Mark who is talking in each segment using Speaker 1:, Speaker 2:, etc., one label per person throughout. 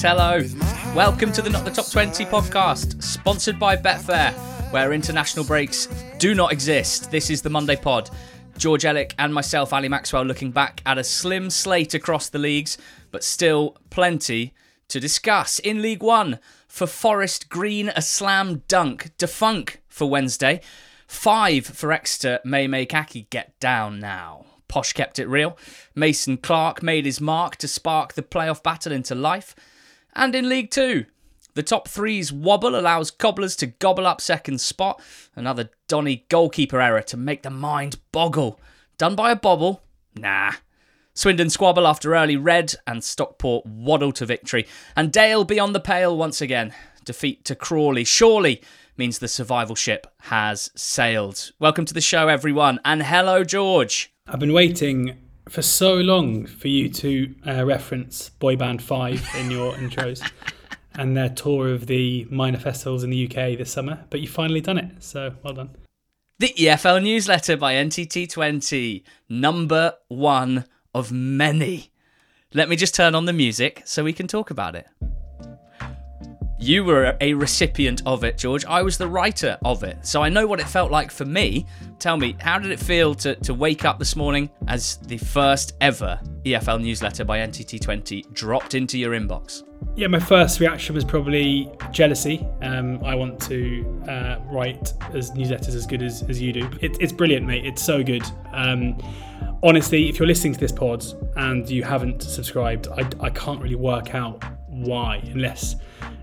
Speaker 1: Yes, hello. Welcome to the Not the Top 20 podcast, sponsored by Betfair, where international breaks do not exist. This is the Monday pod. George Elek and myself, Ali Maxwell, looking back at a slim slate across the leagues, but still plenty to discuss. In League One, for Forest Green, a slam dunk, defunk for Wednesday. Five for Exeter, May May Kaki, get down now. Posh kept it real. Mason Clark made his mark to spark the playoff battle into life. And in League Two, the top three's wobble allows Cobblers to gobble up second spot. Another Donny goalkeeper error to make the mind boggle. Done by a bobble? Nah. Swindon squabble after early red, and Stockport waddle to victory. And Dale beyond the pale once again. Defeat to Crawley surely means the survival ship has sailed. Welcome to the show, everyone, and hello, George.
Speaker 2: I've been waiting for so long for you to uh, reference Boy Band 5 in your intros and their tour of the minor festivals in the UK this summer, but you've finally done it, so well done.
Speaker 1: The EFL newsletter by NTT20, number one of many. Let me just turn on the music so we can talk about it. You were a recipient of it, George. I was the writer of it. So I know what it felt like for me. Tell me, how did it feel to, to wake up this morning as the first ever EFL newsletter by NTT20 dropped into your inbox?
Speaker 2: Yeah, my first reaction was probably jealousy. Um, I want to uh, write as newsletters as good as, as you do. It, it's brilliant, mate. It's so good. Um, honestly, if you're listening to this pod and you haven't subscribed, I, I can't really work out why, unless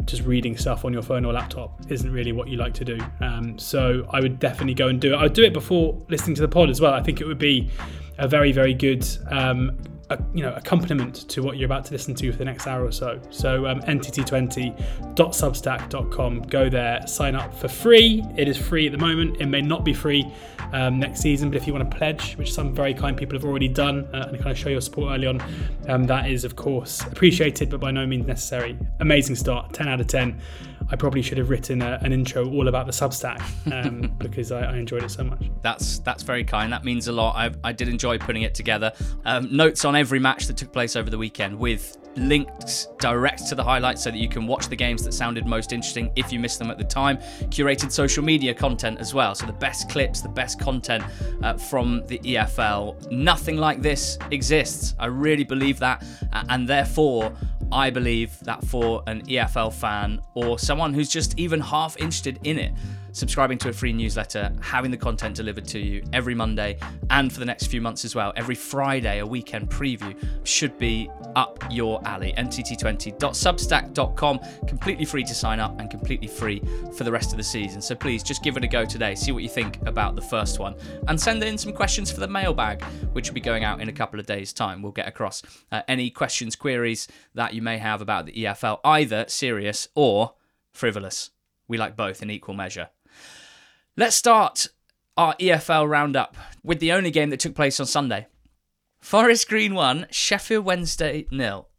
Speaker 2: just reading stuff on your phone or laptop isn't really what you like to do. Um, so I would definitely go and do it. I would do it before listening to the pod as well. I think it would be a very, very good um, a, you know accompaniment to what you're about to listen to for the next hour or so. So um, ntt20.substack.com. Go there, sign up for free. It is free at the moment. It may not be free um, next season, but if you want to pledge, which some very kind people have already done, uh, and kind of show your support early on, um, that is of course appreciated, but by no means necessary. Amazing start, 10 out of 10. I probably should have written a, an intro all about the Substack um, because I, I, enjoyed it so much.
Speaker 1: That's that's very kind. That means a lot. I, I did enjoy putting it together. Um, notes on every match that took place over the weekend with links direct to the highlights so that you can watch the games that sounded most interesting if you missed them at the time. Curated social media content as well, so the best clips, the best content uh, from the EFL. Nothing like this exists. I really believe that, and therefore, I believe that for an EFL fan or someone who's just even half interested in it, subscribing to a free newsletter, having the content delivered to you every Monday and for the next few months as well. Every Friday, a weekend preview should be up your alley. NTT20.substack.com, completely free to sign up and completely free for the rest of the season. So please just give it a go today, see what you think about the first one, and send in some questions for the mailbag, which will be going out in a couple of days' time. We'll get across uh, any questions, queries that you may have about the EFL, either serious or frivolous. We like both in equal measure. Let's start our EFL roundup with the only game that took place on Sunday. Forest Green 1, Sheffield Wednesday nil.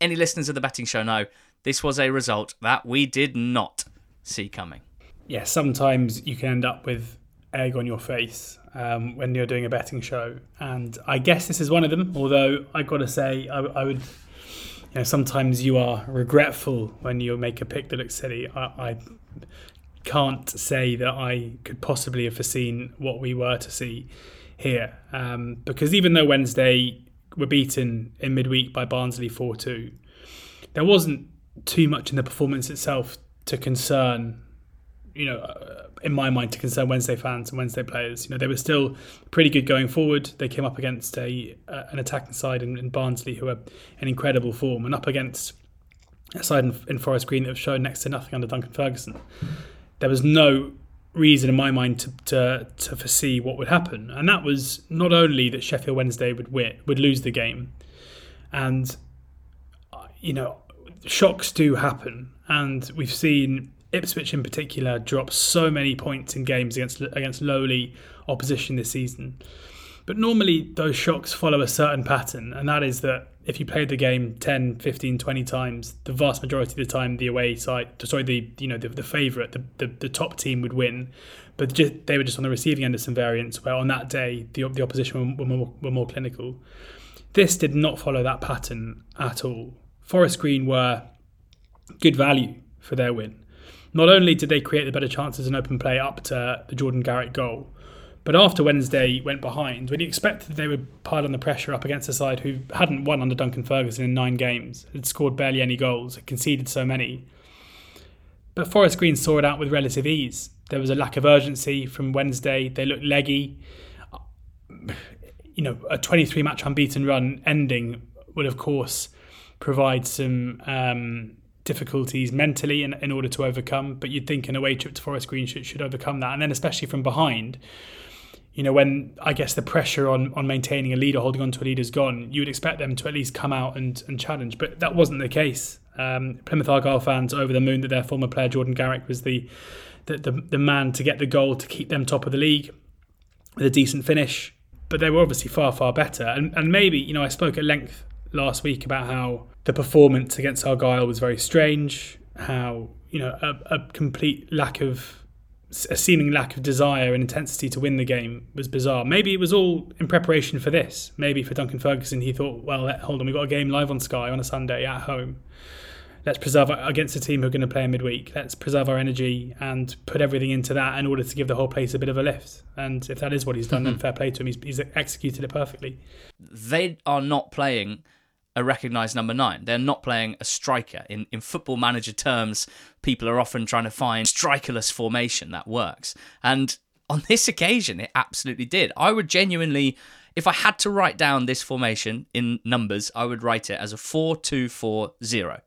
Speaker 1: Any listeners of the betting show know this was a result that we did not see coming.
Speaker 2: Yeah, sometimes you can end up with egg on your face um, when you're doing a betting show, and I guess this is one of them. Although I got to say, I, I, would, you know, sometimes you are regretful when you make a pick that looks silly. I, I can't say that I could possibly have foreseen what we were to see here. Um, because even though Wednesday were beaten in midweek by Barnsley 4 2, there wasn't too much in the performance itself to concern, you know, uh, in my mind, to concern Wednesday fans and Wednesday players. You know, they were still pretty good going forward. They came up against a uh, an attacking side in, in, Barnsley who are in incredible form and up against a side in, in Forest Green that have shown next to nothing under Duncan Ferguson there was no reason in my mind to, to, to foresee what would happen. And that was not only that Sheffield Wednesday would win, would lose the game, and uh, you know shocks do happen, and we've seen Ipswich in particular drop so many points in games against against lowly opposition this season. But normally those shocks follow a certain pattern, and that is that if you played the game 10, 15, 20 times, the vast majority of the time the away side, sorry, the you know the, the favourite, the, the, the top team would win, but just, they were just on the receiving end of some variance where on that day the, the opposition were, were, more, were more clinical. This did not follow that pattern at all. Forest Green were good value for their win. Not only did they create the better chances in open play up to the Jordan Garrick goal, but after Wednesday went behind, when you expected they would pile on the pressure up against a side who hadn't won under Duncan Ferguson in nine games, had scored barely any goals, had conceded so many. But Forest Green saw it out with relative ease. There was a lack of urgency from Wednesday. They looked leggy. You know, a 23 match unbeaten run ending would, of course, provide some um, difficulties mentally in, in order to overcome. But you'd think an away trip to Forest Green should, should overcome that. And then, especially from behind, you know, when I guess the pressure on, on maintaining a lead or holding on to a lead is gone, you would expect them to at least come out and, and challenge. But that wasn't the case. Um, Plymouth Argyle fans over the moon that their former player Jordan Garrick was the, the, the, the man to get the goal to keep them top of the league with a decent finish. But they were obviously far, far better. And, and maybe, you know, I spoke at length last week about how the performance against Argyle was very strange, how, you know, a, a complete lack of a seeming lack of desire and intensity to win the game was bizarre. Maybe it was all in preparation for this. Maybe for Duncan Ferguson, he thought, well, hold on, we've got a game live on Sky on a Sunday at home. Let's preserve against a team who are going to play in midweek. Let's preserve our energy and put everything into that in order to give the whole place a bit of a lift. And if that is what he's done, then fair play to him. He's, he's executed it perfectly.
Speaker 1: They are not playing a recognised number nine. They're not playing a striker. In in football manager terms, people are often trying to find strikerless formation that works. And on this occasion, it absolutely did. I would genuinely, if I had to write down this formation in numbers, I would write it as a 4 2 4 0.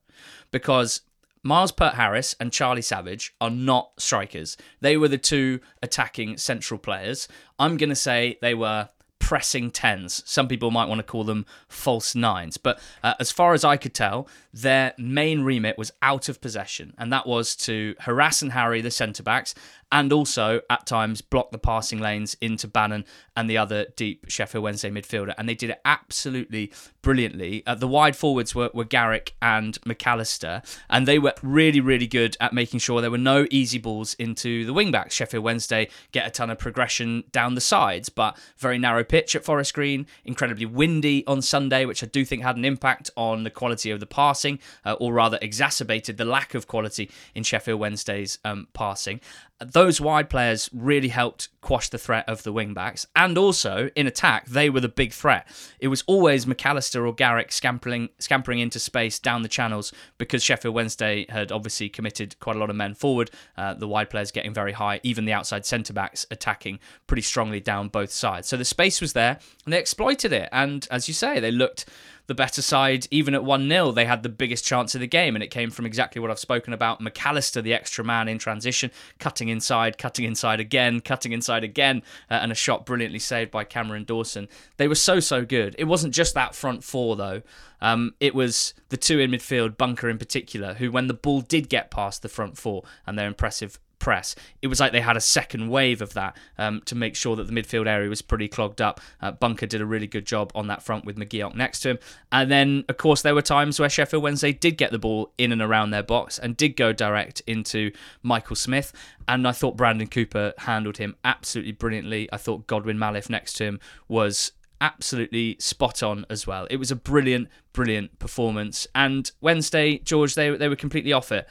Speaker 1: Because Myles Peart-Harris and Charlie Savage are not strikers. They were the two attacking central players. I'm going to say they were pressing tens. Some people might want to call them false nines. But uh, as far as I could tell, their main remit was out of possession, and that was to harass and harry the centre backs and also at times block the passing lanes into Bannan and the other deep Sheffield Wednesday midfielder. And they did it absolutely brilliantly. Uh, the wide forwards were, were Garrick and McAllister, and they were really, really good at making sure there were no easy balls into the wingbacks. Sheffield Wednesday get a ton of progression down the sides, but very narrow pitch at Forest Green, incredibly windy on Sunday, which I do think had an impact on the quality of the passing, uh, or rather exacerbated the lack of quality in Sheffield Wednesday's um, passing those wide players really helped quash the threat of the wing backs. And also, in attack, they were the big threat. It was always McAllister or Garrick scampering, scampering into space down the channels because Sheffield Wednesday had obviously committed quite a lot of men forward. Uh, the wide players getting very high, even the outside centre backs attacking pretty strongly down both sides. So the space was there and they exploited it. And as you say, they looked the better side, even at 1 0, they had the biggest chance of the game, and it came from exactly what I've spoken about. McAllister, the extra man in transition, cutting inside, cutting inside again, cutting inside again, uh, and a shot brilliantly saved by Cameron Dawson. They were so, so good. It wasn't just that front four, though. Um, it was the two in midfield, Bunker in particular, who, when the ball did get past the front four and their impressive press. It was like they had a second wave of that um, to make sure that the midfield area was pretty clogged up. Uh, Bunker did a really good job on that front with McGeouch next to him. And then, of course, there were times where Sheffield Wednesday did get the ball in and around their box and did go direct into Michael Smith. And I thought Brandon Cooper handled him absolutely brilliantly. I thought Godwin-Malife next to him was absolutely spot on as well. It was a brilliant, brilliant performance. And Wednesday, George, they, they were completely off it.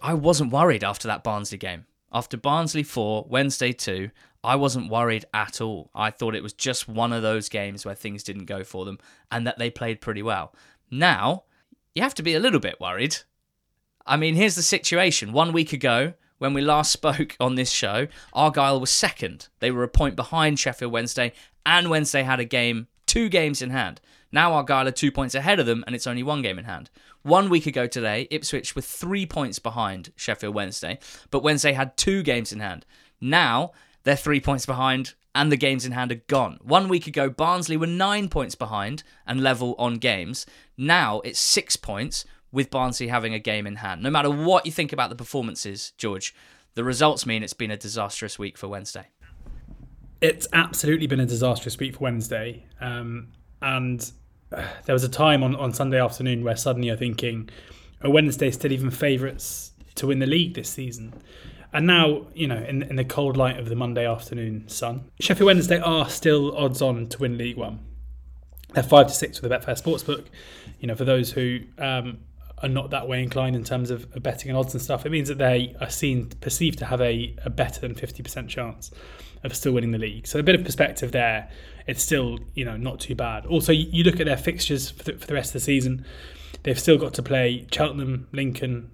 Speaker 1: I wasn't worried after that Barnsley game. After Barnsley 4, Wednesday 2, I wasn't worried at all. I thought it was just one of those games where things didn't go for them and that they played pretty well. Now, you have to be a little bit worried. I mean, here's the situation. One week ago, when we last spoke on this show, Argyle was second. They were a point behind Sheffield Wednesday, and Wednesday had a game, two games in hand. Now Argyle are two points ahead of them, and it's only one game in hand. One week ago today, Ipswich were three points behind Sheffield Wednesday, but Wednesday had two games in hand. Now they're three points behind, and the games in hand are gone. One week ago, Barnsley were nine points behind and level on games. Now it's six points with Barnsley having a game in hand. No matter what you think about the performances, George, the results mean it's been a disastrous week for Wednesday.
Speaker 2: It's absolutely been a disastrous week for Wednesday. Um, and there was a time on, on Sunday afternoon where suddenly you're thinking, are Wednesday still even favourites to win the league this season? And now, you know, in, in the cold light of the Monday afternoon sun, Sheffield Wednesday are still odds on to win League One. They're five to six with the Betfair Sportsbook. You know, for those who um, are not that way inclined in terms of betting and odds and stuff, it means that they are seen perceived to have a, a better than fifty percent chance of still winning the league. So a bit of perspective there. It's still you know not too bad. Also, you look at their fixtures for the, for the rest of the season. They've still got to play Cheltenham, Lincoln,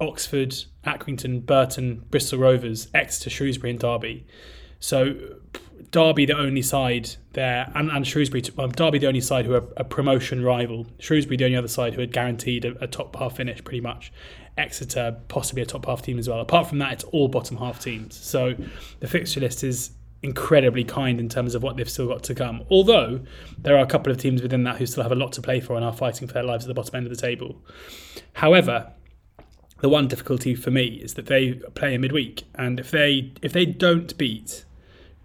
Speaker 2: Oxford, Accrington, Burton, Bristol Rovers, Exeter, Shrewsbury, and Derby. So Derby, the only side there, and, and Shrewsbury, well, Derby, the only side who are a promotion rival. Shrewsbury, the only other side who had guaranteed a, a top half finish, pretty much. Exeter, possibly a top half team as well. Apart from that, it's all bottom half teams. So the fixture list is incredibly kind in terms of what they've still got to come. Although there are a couple of teams within that who still have a lot to play for and are fighting for their lives at the bottom end of the table. However, the one difficulty for me is that they play in midweek, and if they if they don't beat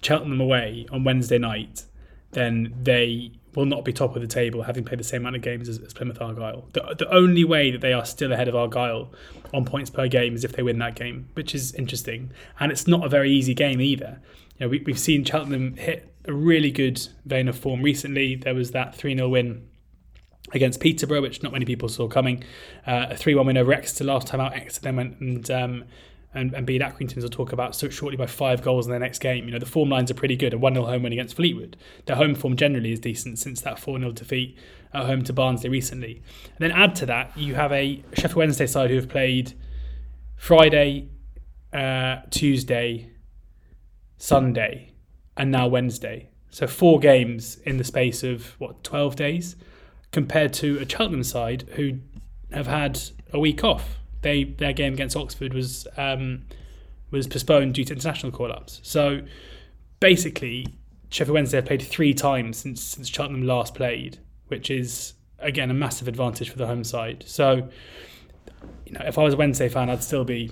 Speaker 2: Cheltenham away on Wednesday night, then they will not be top of the table, having played the same amount of games as, as Plymouth Argyle. The, the only way that they are still ahead of Argyle on points per game is if they win that game, which is interesting. And it's not a very easy game either. You know, we, we've seen Cheltenham hit a really good vein of form recently. There was that 3 0 win against Peterborough, which not many people saw coming. Uh, a 3 1 win over Exeter last time out. Exeter then went and um, and, and beat Accrington, will talk about so shortly by five goals in their next game. You know, the form lines are pretty good. A 1 0 home win against Fleetwood. Their home form generally is decent since that 4 0 defeat at home to Barnsley recently. And then add to that, you have a Sheffield Wednesday side who have played Friday, uh, Tuesday, Sunday, and now Wednesday. So four games in the space of, what, 12 days? Compared to a Cheltenham side who have had a week off they their game against Oxford was um, was postponed due to international call-ups. So basically, Sheffield Wednesday have played three times since since Cheltenham last played, which is again a massive advantage for the home side. So you know, if I was a Wednesday fan, I'd still be.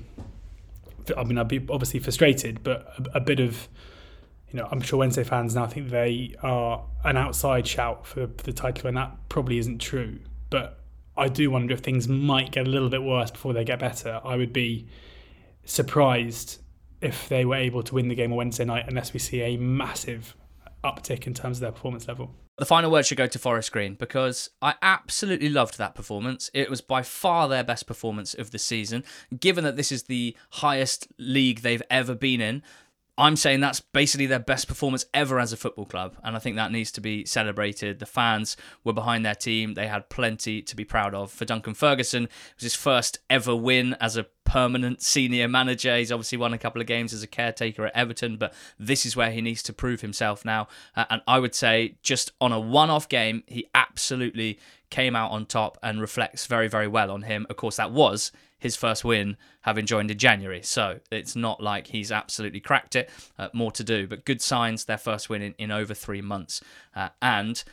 Speaker 2: I mean, I'd be obviously frustrated, but a, a bit of you know, I'm sure Wednesday fans now think they are an outside shout for the title, and that probably isn't true. But I do wonder if things might get a little bit worse before they get better. I would be surprised if they were able to win the game on Wednesday night unless we see a massive uptick in terms of their performance level.
Speaker 1: The final word should go to Forest Green because I absolutely loved that performance. It was by far their best performance of the season. Given that this is the highest league they've ever been in, I'm saying that's basically their best performance ever as a football club, and I think that needs to be celebrated. The fans were behind their team; they had plenty to be proud of. For Duncan Ferguson, it was his first ever win as a permanent senior manager. He's obviously won a couple of games as a caretaker at Everton, but this is where he needs to prove himself now. Uh, and I would say, just on a one-off game, he absolutely came out on top and reflects very, very well on him. Of course, that was his first win having joined in January. So it's not like he's absolutely cracked it. Uh, more to do, but good signs. Their first win in, in over three months. Uh, and,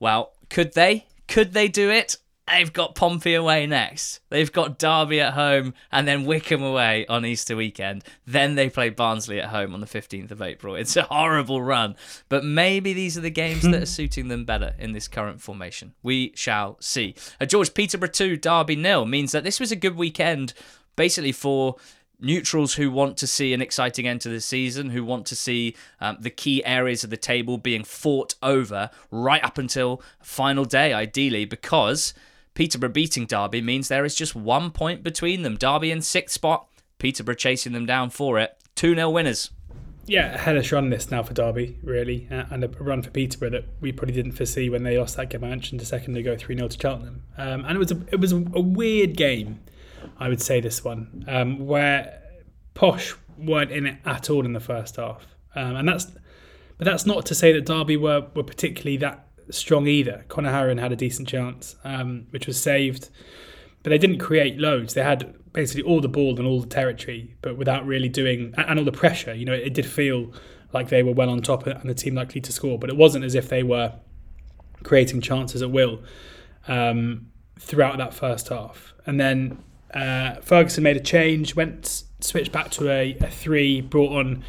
Speaker 1: well, could they? Could they do it? They've got Pompey away next. They've got Derby at home and then Wycombe away on Easter weekend. Then they play Barnsley at home on the 15th of April. It's a horrible run, but maybe these are the games that are suiting them better in this current formation. We shall see. A George Peterborough 2, Derby nil means that this was a good weekend basically for neutrals who want to see an exciting end to the season, who want to see um, the key areas of the table being fought over right up until final day, ideally, because Peterborough beating Derby means there is just one point between them. Derby in sixth spot, Peterborough chasing them down for it. 2 0 winners.
Speaker 2: Yeah, a hellish run this now for Derby, really, uh, and a run for Peterborough that we probably didn't foresee when they lost that game I mentioned a second ago, 3 0 to Cheltenham. Um, and it was, a, it was a, weird game, I would say, this one, um, where Posh weren't in it at all in the first half. Um, and that's, but that's not to say that Derby were, were particularly that strong either. Conor Harron had a decent chance, um, which was saved, but they didn't create loads. They had basically all the ball and all the territory, but without really doing and all the pressure. You know, it, did feel like they were well on top and the team likely to score, but it wasn't as if they were creating chances at will um, throughout that first half. And then uh, Ferguson made a change, went switched back to a, a three, brought on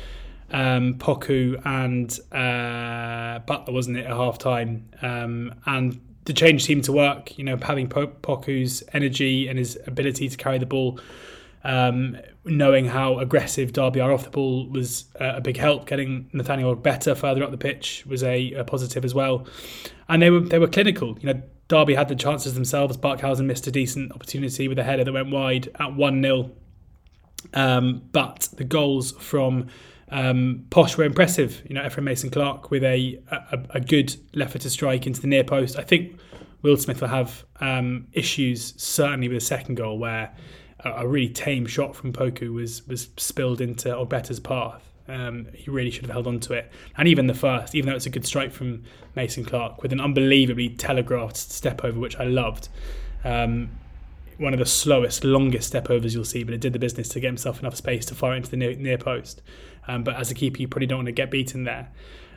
Speaker 2: um, Poku and uh, Butler, wasn't it, at half time? Um, and the change seemed to work, you know, having Poku's energy and his ability to carry the ball Um, knowing how aggressive Derby are off the ball was uh, a big help. Getting Nathaniel better further up the pitch was a, a, positive as well, and they were they were clinical. You know, Derby had the chances themselves. Barkhuizen missed a decent opportunity with a header that went wide at one 0 um, but the goals from um, Posh were impressive. You know, Ephron Mason Clark with a, a, a good left footed strike into the near post. I think Wildsmith will have um, issues certainly with the second goal where a, really tame shot from Poku was was spilled into Ogbeta's path. Um, he really should have held on to it. And even the first, even though it's a good strike from Mason Clark with an unbelievably telegraphed step over, which I loved. Um, one of the slowest, longest step overs you'll see, but it did the business to get himself enough space to fire into the near, near post. Um, but as a keeper, you probably don't want to get beaten there.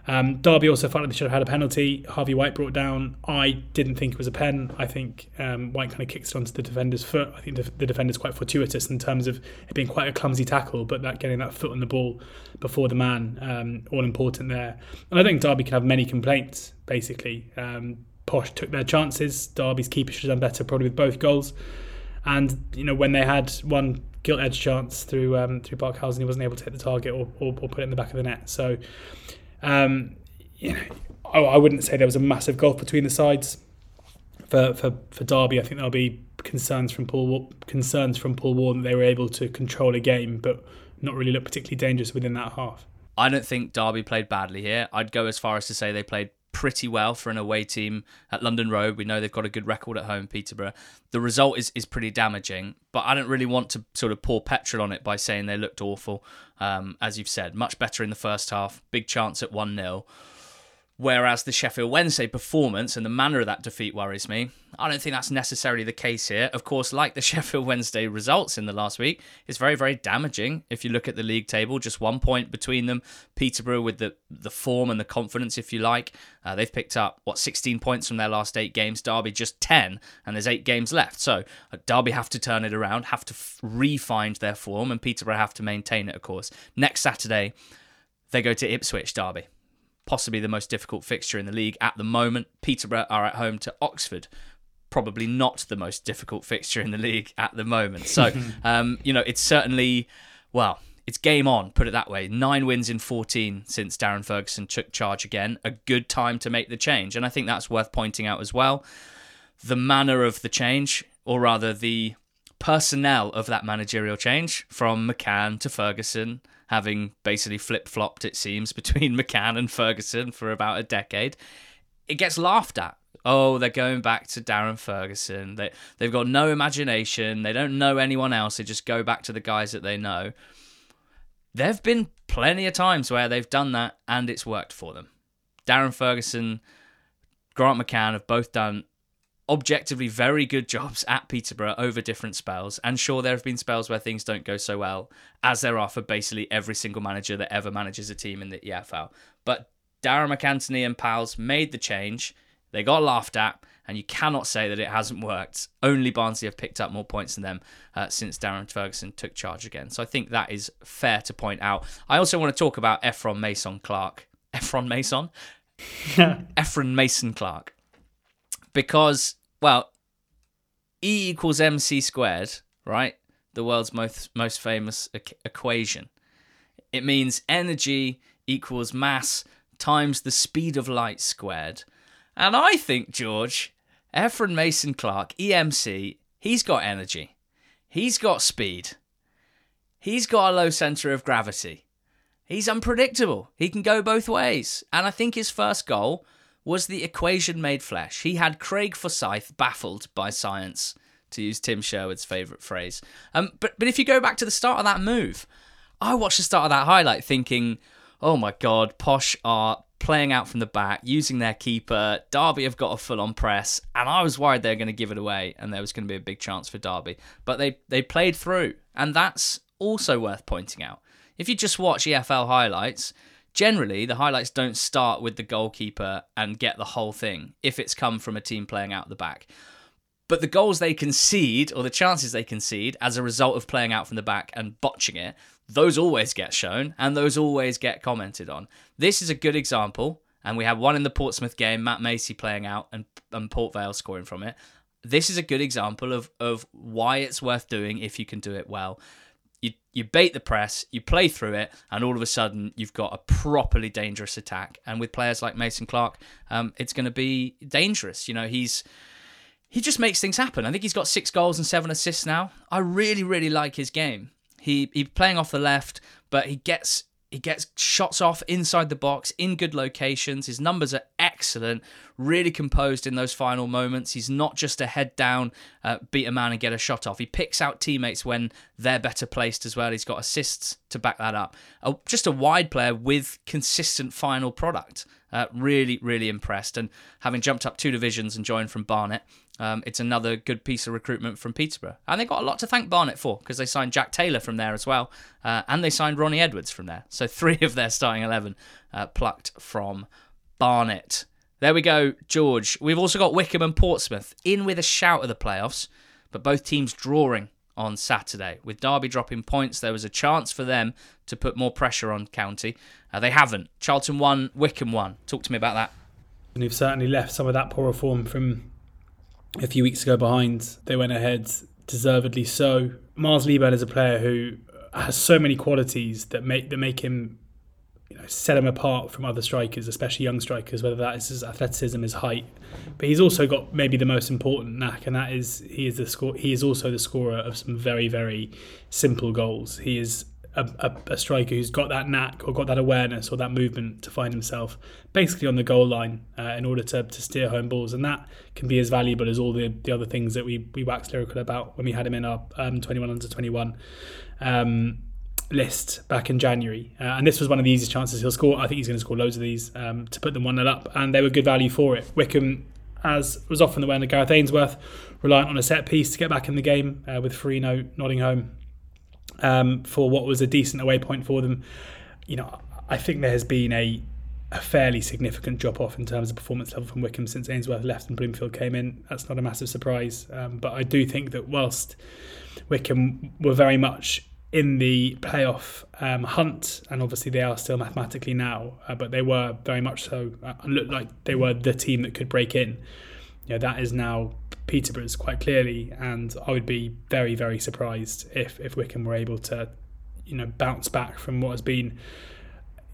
Speaker 2: Um, Derby also felt like they should have had a penalty. Harvey White brought down. I didn't think it was a pen. I think um, White kind of kicks it onto the defender's foot. I think the, the defender's quite fortuitous in terms of it being quite a clumsy tackle, but that getting that foot on the ball before the man, um, all important there. And I think Derby can have many complaints, basically. Um, Posh took their chances. Derby's keeper should have done better, probably with both goals. And you know when they had one gilt edge chance through um, through Barkhuizen, he wasn't able to hit the target or, or, or put it in the back of the net. So um, you know, I, I wouldn't say there was a massive gulf between the sides. For, for, for Derby, I think there'll be concerns from Paul concerns from Paul Warne that they were able to control a game, but not really look particularly dangerous within that half.
Speaker 1: I don't think Derby played badly here. I'd go as far as to say they played pretty well for an away team at London Road. We know they've got a good record at home, Peterborough. The result is, is pretty damaging, but I don't really want to sort of pour petrol on it by saying they looked awful. Um, as you've said, much better in the first half, big chance at 1 0. Whereas the Sheffield Wednesday performance and the manner of that defeat worries me. I don't think that's necessarily the case here. Of course, like the Sheffield Wednesday results in the last week, it's very, very damaging if you look at the league table. Just one point between them. Peterborough with the, the form and the confidence, if you like. Uh, they've picked up, what, 16 points from their last eight games. Derby just 10, and there's eight games left. So uh, Derby have to turn it around, have to f- re-find their form, and Peterborough have to maintain it, of course. Next Saturday, they go to Ipswich Derby possibly the most difficult fixture in the league at the moment. Peterborough are at home to Oxford. Probably not the most difficult fixture in the league at the moment. So, um, you know, it's certainly, well, it's game on, put it that way. Nine wins in 14 since Darren Ferguson took charge again. A good time to make the change. And I think that's worth pointing out as well. The manner of the change, or rather the personnel of that managerial change from McCann to Ferguson, having basically flip flopped, it seems, between McCann and Ferguson for about a decade, it gets laughed at. Oh, they're going back to Darren Ferguson. They they've got no imagination. They don't know anyone else. They just go back to the guys that they know. There've been plenty of times where they've done that and it's worked for them. Darren Ferguson, Grant McCann have both done objectively very good jobs at Peterborough over different spells. And sure, there have been spells where things don't go so well, as there are for basically every single manager that ever manages a team in the EFL. But Darragh MacAnthony and pals made the change. They got laughed at, and you cannot say that it hasn't worked. Only Barnsley have picked up more points than them uh, since Darren Ferguson took charge again. So I think that is fair to point out. I also want to talk about Ephron Mason Clark. Ephron Mason? Ephron Mason Clark because well, E equals mc squared, right? The world's most most famous e- equation. It means energy equals mass times the speed of light squared. And I think George, Ephron Mason Clark, EMC, he's got energy. He's got speed. He's got a low center of gravity. He's unpredictable. He can go both ways. And I think his first goal was the equation made flesh. He had Craig Forsyth baffled by science, to use Tim Sherwood's favourite phrase. Um, but but if you go back to the start of that move, I watched the start of that highlight thinking, oh my god, Posh are playing out from the back, using their keeper. Derby have got a full on press, and I was worried they were going to give it away and there was going to be a big chance for Derby. But they, they played through, and that's also worth pointing out. If you just watch EFL highlights, generally the highlights don't start with the goalkeeper and get the whole thing if it's come from a team playing out the back. But the goals they concede, or the chances they concede, as a result of playing out from the back and botching it, those always get shown and those always get commented on. This is a good example, and we had one in the Portsmouth game, Matt Macey playing out and, and Port Vale scoring from it. this is a good example of of why it's worth doing if you can do it well. You you bait the press, you play through it, and all of a sudden you've got a properly dangerous attack. And with players like Mason Clark, um, it's going to be dangerous. You know, he's he just makes things happen. I think he's got six goals and seven assists now. I really really like his game. He he's playing off the left, but he gets he gets shots off inside the box in good locations. His numbers are excellent, really composed in those final moments. He's not just a head down, uh, beat a man and get a shot off. He picks out teammates when they're better placed as well. He's got assists to back that up. Uh, just a wide player with consistent final product. Uh, really, really impressed. And having jumped up two divisions and joined from Barnet, um, it's another good piece of recruitment from Peterborough. And they got a lot to thank Barnet for because they signed Jack Taylor from there as well. Uh, and they signed Ronnie Edwards from there. So three of their starting 11 uh, plucked from Barnet. There we go, George. We've also got Wycombe and Portsmouth in with a shout of the playoffs, but both teams drawing on Saturday. With Derby dropping points, there was a chance for them to put more pressure on County. Uh, they haven't. Charlton won, Wycombe won. Talk to me about that.
Speaker 2: And you've certainly left some of that poor form from a few weeks ago behind. They went ahead, deservedly so. Miles Leaburn is a player who has so many qualities that make that make him you know, set him apart from other strikers, especially young strikers, whether that is his athleticism, his height. But he's also got maybe the most important knack, and that is he is the score. He is also the scorer of some very very simple goals. He is a, a, a, striker who's got that knack or got that awareness or that movement to find himself basically on the goal line uh, in order to, to steer home balls. And that can be as valuable as all the, the other things that we, we waxed lyrical about when we had him in our um, 21 under 21 um, list back in January. Uh, and this was one of the easiest chances he'll score. I think he's going to score loads of these um, to put them 1 0 up. And they were good value for it. Wycombe as was often the way under Gareth Ainsworth, reliant on a set piece to get back in the game uh, with Farino nodding home um, for what was a decent away point for them. You know, I think there has been a a fairly significant drop off in terms of performance level from Wycombe since Ainsworth left and Bloomfield came in. That's not a massive surprise, um, but I do think that whilst Wycombe were very much in the playoff um, hunt, and obviously they are still mathematically now, uh, but they were very much so uh, looked like they were the team that could break in. You know, that is now Peterborough's quite clearly, and I would be very, very surprised if if Wycombe were able to, you know, bounce back from what has been,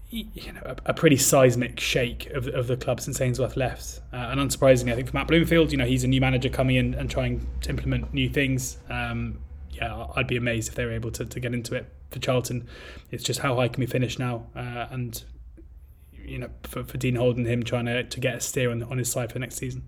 Speaker 2: you know, a, a pretty seismic shake of, of the club since Ainsworth left. Uh, and unsurprisingly, I think for Matt Bloomfield, you know, he's a new manager coming in and trying to implement new things. Um, yeah, I'd be amazed if they were able to, to get into it for Charlton. It's just how high can we finish now, uh, and you know, for, for Dean Holden, him trying to, to get a steer on, on his side for next season.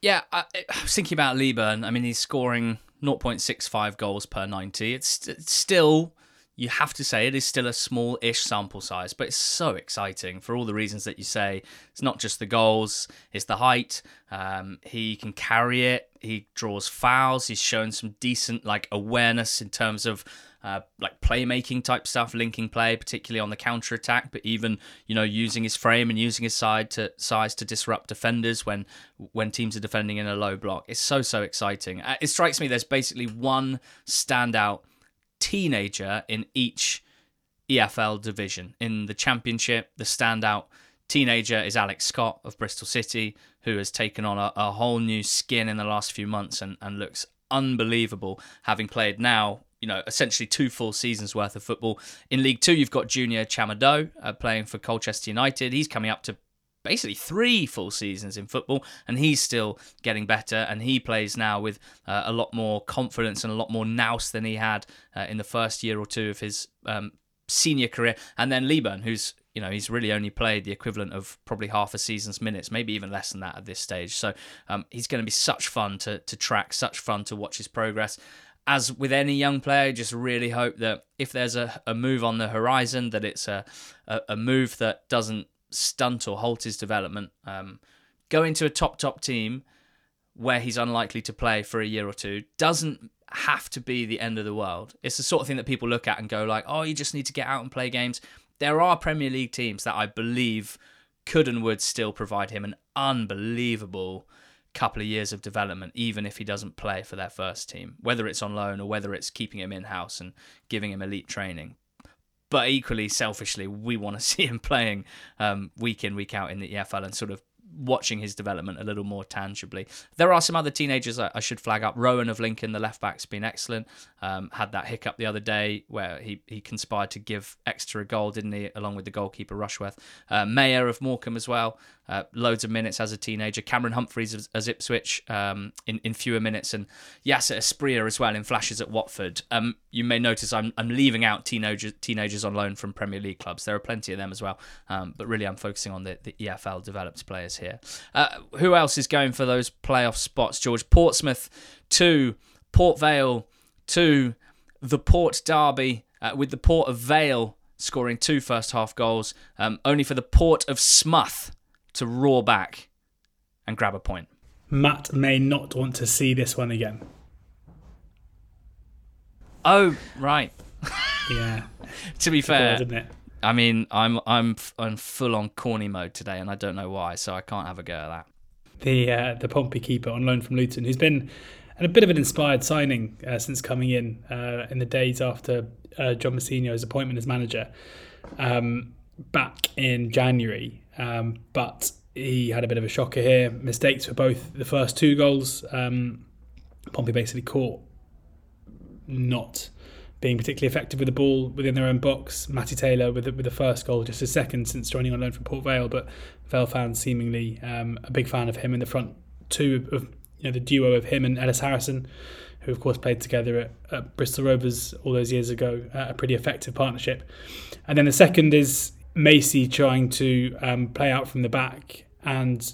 Speaker 1: Yeah, I, I was thinking about Leaburn. I mean, he's scoring 0.65 goals per 90. It's, it's still, you have to say, it is still a small ish sample size, but it's so exciting for all the reasons that you say. It's not just the goals, it's the height. Um, he can carry it, he draws fouls, he's shown some decent like awareness in terms of uh, like playmaking type stuff, linking play, particularly on the counter attack, but even you know using his frame and using his side to size to disrupt defenders when when teams are defending in a low block. It's so so exciting. Uh, it strikes me there's basically one standout teenager in each EFL division. In the Championship, the standout teenager is Alex Scott of Bristol City, who has taken on a, a whole new skin in the last few months and, and looks unbelievable, having played now you know, essentially two full seasons worth of football. In League Two, you've got Junior Tchamadeu uh, playing for Colchester United. He's coming up to basically three full seasons in football, and he's still getting better. And he plays now with uh, a lot more confidence and a lot more nous than he had uh, in the first year or two of his um, senior career. And then Leaburn, who's you know he's really only played the equivalent of probably half a season's minutes, maybe even less than that at this stage. So um, he's going to be such fun to to track, such fun to watch his progress as with any young player, just really hope that if there's a, a move on the horizon, that it's a, a, a move that doesn't stunt or halt his development. Um, going to a top, top team where he's unlikely to play for a year or two doesn't have to be the end of the world. It's the sort of thing that people look at and go like, oh, you just need to get out and play games. There are Premier League teams that I believe could and would still provide him an unbelievable couple of years of development, even if he doesn't play for their first team, whether it's on loan or whether it's keeping him in house and giving him elite training. But equally, selfishly, we want to see him playing um, week in, week out in the EFL and sort of watching his development a little more tangibly. There are some other teenagers I, should flag up. Rowan of Lincoln, the left back's been excellent. Um, had that hiccup the other day where he, he conspired to give extra a goal, didn't he, along with the goalkeeper Rushworth. Uh, Mayer of Morecambe as well, uh, loads of minutes as a teenager. Cameron Humphreys as, as Ipswich um, in, in fewer minutes, and Yaser Asprilla as well in flashes at Watford. Um, you may notice I'm, I'm leaving out teenagers teenagers on loan from Premier League clubs. There are plenty of them as well, um, but really I'm focusing on the, the EFL developed players here. Uh, who else is going for those playoff spots? George Portsmouth two, Port Vale two, the Port Derby uh, with the Port of Vale scoring two first half goals, um, only for the Port of Smuth to roar back and grab a point.
Speaker 2: Matt may not want to see this one again.
Speaker 1: Oh, right.
Speaker 2: Yeah.
Speaker 1: to be fair,
Speaker 2: Isn't it?
Speaker 1: I mean, I'm I'm I'm full on corny mode today, and I don't know why, so I can't have a go at that.
Speaker 2: The uh, the Pompey keeper on loan from Luton, who's been a bit of an inspired signing uh, since coming in uh, in the days after uh, John Mousinho's appointment as manager um, back in January. Um, but he had a bit of a shocker here. Mistakes for both the first two goals. Um, Pompey basically caught not being particularly effective with the ball within their own box. Matty Taylor with the, with the first goal, just a second since joining on loan from Port Vale, but Vale fans seemingly um, a big fan of him in the front two of you know the duo of him and Ellis Harrison, who of course played together at, at Bristol Rovers all those years ago. Uh, a pretty effective partnership. And then the second is Macy trying to um, play out from the back and.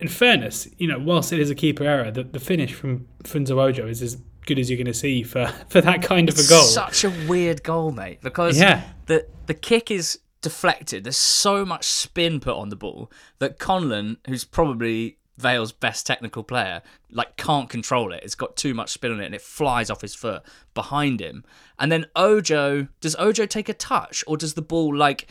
Speaker 2: In fairness, you know, whilst it is a keeper error, the, the finish from Funso Ojo is as good as you're going to see for, for that kind of a goal.
Speaker 1: Such a weird goal, mate, because
Speaker 2: Yeah.
Speaker 1: the the kick is deflected. There's so much spin put on the ball that Conlon, who's probably Vale's best technical player, like can't control it. It's got too much spin on it, and it flies off his foot behind him. And then Ojo, does Ojo take a touch, or does the ball like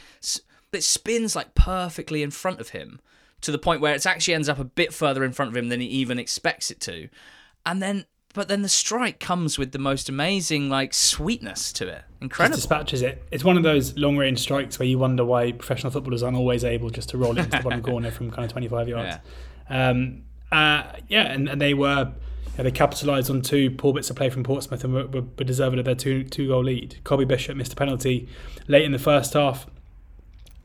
Speaker 1: it spins like perfectly in front of him to the point where it actually ends up a bit further in front of him than he even expects it to, and then. But then the strike comes with the most amazing like sweetness to it. Incredible.
Speaker 2: dispatches it. It's one of those long range strikes where you wonder why professional footballers aren't always able just to roll it into the bottom corner from kind of 25 yards. Um, uh, yeah, and, and they were yeah, they capitalised on two poor bits of play from Portsmouth and were, were, were deserving of their two two goal lead. Colby Bishop missed a penalty late in the first half,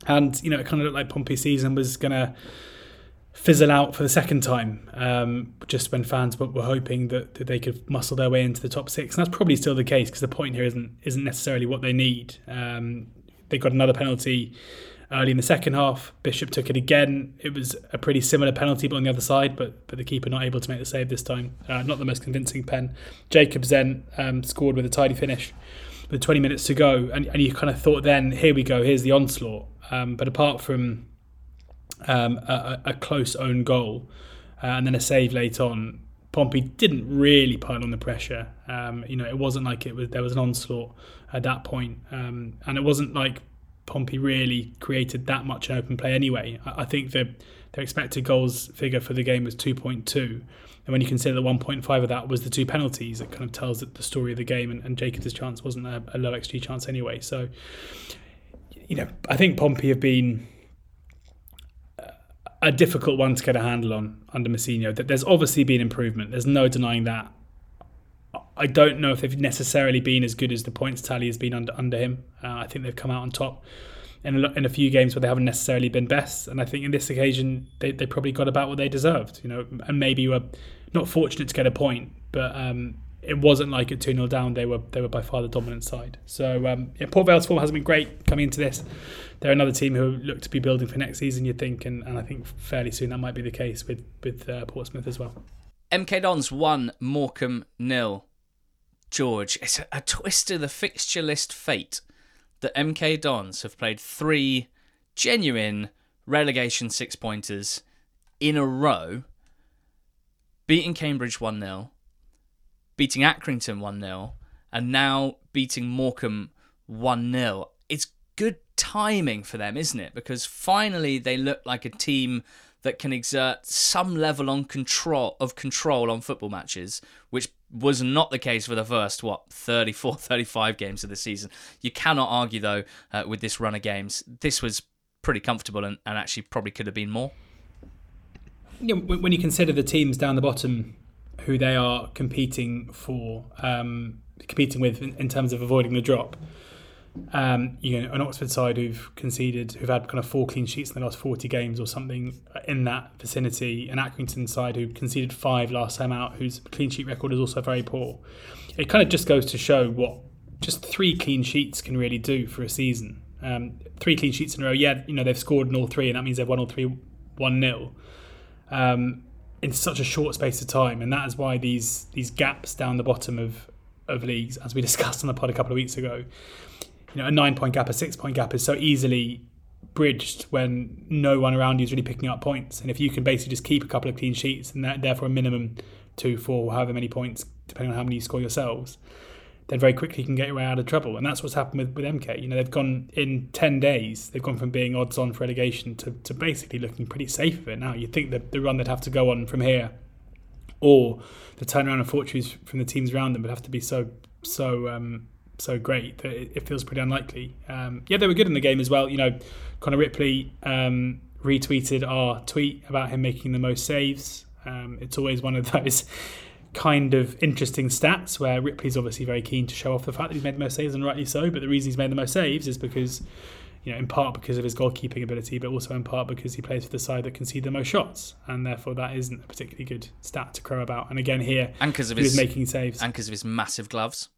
Speaker 2: and you know it kind of looked like Pompey's season was going to fizzle out for the second time, um, just when fans were, were hoping that, that they could muscle their way into the top six, and that's probably still the case because the point here isn't isn't necessarily what they need. Um, they got another penalty early in the second half. Bishop took it again. It was a pretty similar penalty, but on the other side. But but the keeper not able to make the save this time. Uh, not the most convincing pen. Jacobs then um, scored with a tidy finish with 20 minutes to go, and, and you kind of thought then, here we go, here's the onslaught. Um, but apart from um, a, a close own goal uh, and then a save late on, Pompey didn't really pile on the pressure. Um, you know, it wasn't like it was there was an onslaught at that point, um, and it wasn't like Pompey really created that much open play anyway. I, I think the their expected goals figure for the game was 2.2, and when you consider that 1.5 of that was the two penalties, it kind of tells the story of the game. And, and Jacobs' chance wasn't a, a low xG chance anyway. So, you know, I think Pompey have been a difficult one to get a handle on under Mousinho. That there's obviously been improvement. There's no denying that. I don't know if they've necessarily been as good as the points tally has been under under him. Uh, I think they've come out on top in a, in a few games where they haven't necessarily been best, and I think in this occasion they, they probably got about what they deserved. You know, and maybe were not fortunate to get a point, but um, it wasn't like at two 0 down. They were they were by far the dominant side. So um, yeah, Port Vale's form hasn't been great coming into this. They're another team who look to be building for next season. You'd think, and, and I think fairly soon that might be the case with with uh, Portsmouth as well.
Speaker 1: MK Dons one, Morecambe nil. George, it's a, a twist of the fixture list fate that MK Dons have played three genuine relegation six pointers in a row, beating Cambridge 1 0, beating Accrington 1 0, and now beating Morecambe 1 0. It's good timing for them, isn't it? Because finally they look like a team that can exert some level on control of control on football matches, which was not the case for the first what 34 35 games of the season. You cannot argue though uh, with this run of games. This was pretty comfortable and, and actually probably could have been more.
Speaker 2: know, when you consider the teams down the bottom who they are competing for, um, competing with in, in, terms of avoiding the drop. Um, you know, an Oxford side who've conceded, who've had kind of four clean sheets in the last 40 games or something in that vicinity. An Accrington side who conceded five last time out, whose clean sheet record is also very poor. It kind of just goes to show what just three clean sheets can really do for a season. Um, three clean sheets in a row. Yeah, you know they've scored in all three, and that means they've won all three one 0 um, in such a short space of time, and that is why these these gaps down the bottom of of leagues, as we discussed on the pod a couple of weeks ago, you know, a nine point gap, a six point gap is so easily bridged when no one around you is really picking up points, and if you can basically just keep a couple of clean sheets and that, therefore a minimum two, four, however many points, depending on how many you score yourselves, then very quickly you can get your way out of trouble. And that's what's happened with, with MK. You know, they've gone in 10 days, they've gone from being odds on for relegation to, to basically looking pretty safe of it now. You'd think that the run they'd have to go on from here or the turnaround of fortunes from the teams around them would have to be so, so, um, so great that it, it feels pretty unlikely. Um, yeah, they were good in the game as well. You know, Connor Ripley um, retweeted our tweet about him making the most saves. Um, it's always one of those kind of interesting stats where Ripley's obviously very keen to show off the fact that he's made the most saves and rightly so. But the reason he's made the most saves is because, you know, in part because of his goalkeeping ability, but also in part because he plays for the side that concede the most shots, and therefore that isn't a particularly good stat to crow about. And again here,
Speaker 1: and because of
Speaker 2: his
Speaker 1: making
Speaker 2: saves,
Speaker 1: and because of his massive gloves.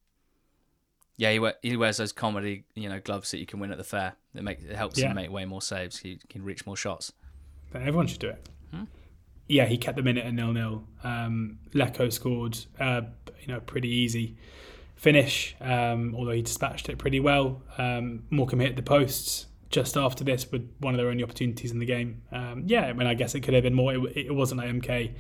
Speaker 1: Yeah, he, wear, he, wears those comedy, you know, gloves that you can win at the fair. It make it helps yeah. him make way more saves. He can reach more shots.
Speaker 2: But everyone should do it. Hmm? yeah, he kept the minute at nil nil. Um, Leko scored, uh, you know, pretty easy finish, um, although he dispatched it pretty well. Um, Morecambe hit the posts just after this with one of their only opportunities in the game. Um, yeah, I mean, I guess it could have been more. It, it wasn't AMK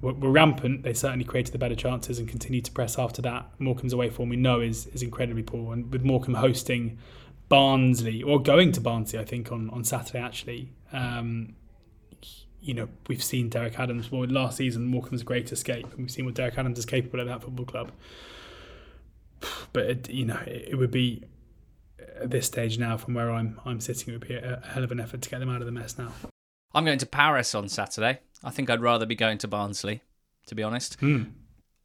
Speaker 2: were, were, rampant. They certainly created the better chances and continued to press after that. Morecambe's away form we know is is incredibly poor, and with Morecambe hosting Barnsley or going to Barnsley, I think on on Saturday actually. Um, you know, we've seen Derek Adams. Well, last season, Morecambe's great escape, and we've seen what Derek Adams is capable of at that football club. But it, you know, it, it, would be at this stage now, from where I'm I'm sitting, it would be a, a hell of an effort to get them out of the mess now.
Speaker 1: I'm going to Paris on Saturday. I think I'd rather be going to Barnsley, to be honest.
Speaker 2: Mm.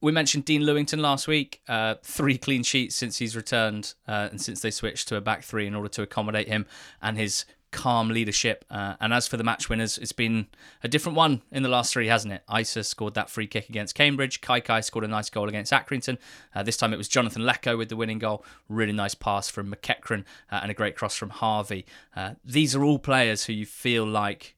Speaker 1: We mentioned Dean Lewington last week. Uh, three clean sheets since he's returned uh, and since they switched to a back three in order to accommodate him and his calm leadership. Uh, and as for the match winners, it's been a different one in the last three, hasn't it? Eisa scored that free kick against Cambridge. Kaikai scored a nice goal against Accrington. Uh, this time it was Jonathan Leko with the winning goal. Really nice pass from McEachran uh, and a great cross from Harvie. Uh, these are all players who you feel like,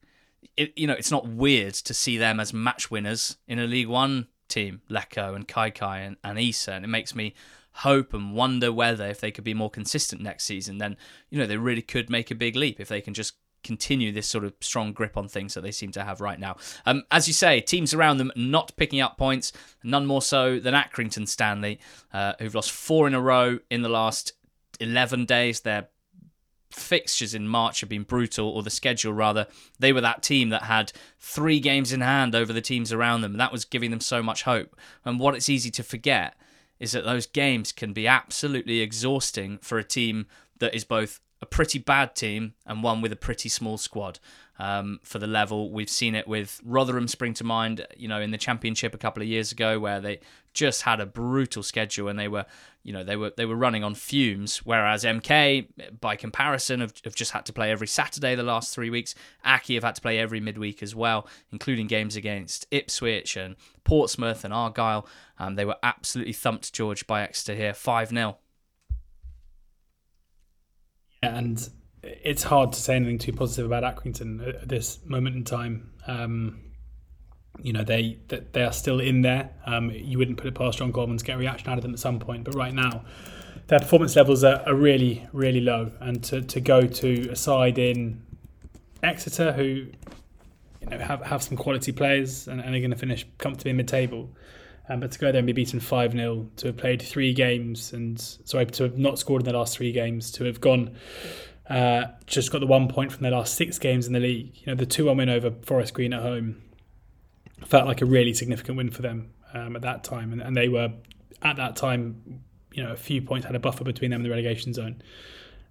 Speaker 1: it, you know, it's not weird to see them as match winners in a League One team, Leko and Kaikai and, and Eisa. And it makes me hope and wonder whether if they could be more consistent next season, then you know they really could make a big leap if they can just continue this sort of strong grip on things that they seem to have right now. Um, as you say, teams around them not picking up points, none more so than Accrington Stanley, uh, who've lost four in a row in the last 11 days. Their fixtures in March have been brutal, or the schedule rather. They were that team that had three games in hand over the teams around them. That was giving them so much hope. And what it's easy to forget is that those games can be absolutely exhausting for a team that is both a pretty bad team and one with a pretty small squad um, for the level. We've seen it with Rotherham spring to mind, you know, in the championship a couple of years ago, where they just had a brutal schedule and they were, you know, they were they were running on fumes. Whereas MK, by comparison, have, have just had to play every Saturday the last three weeks. Accy have had to play every midweek as well, including games against Ipswich and Portsmouth and Argyle. Um, they were absolutely thumped George by Exeter here, five 0
Speaker 2: and it's hard to say anything too positive about Accrington at this moment in time. Um, you know they they are still in there. Um, you wouldn't put it past John Coleman to get a reaction out of them at some point, but right now their performance levels are, are really really low. And to, to go to a side in Exeter who you know have, have some quality players and, and are going to finish comfortably in mid table. Um, but to go there and be beaten 5 0, to have played three games and, sorry, to have not scored in the last three games, to have gone, uh, just got the one point from their last six games in the league. You know, the 2 1 win over Forest Green at home felt like a really significant win for them um, at that time. And, and they were, at that time, you know, a few points had a buffer between them and the relegation zone.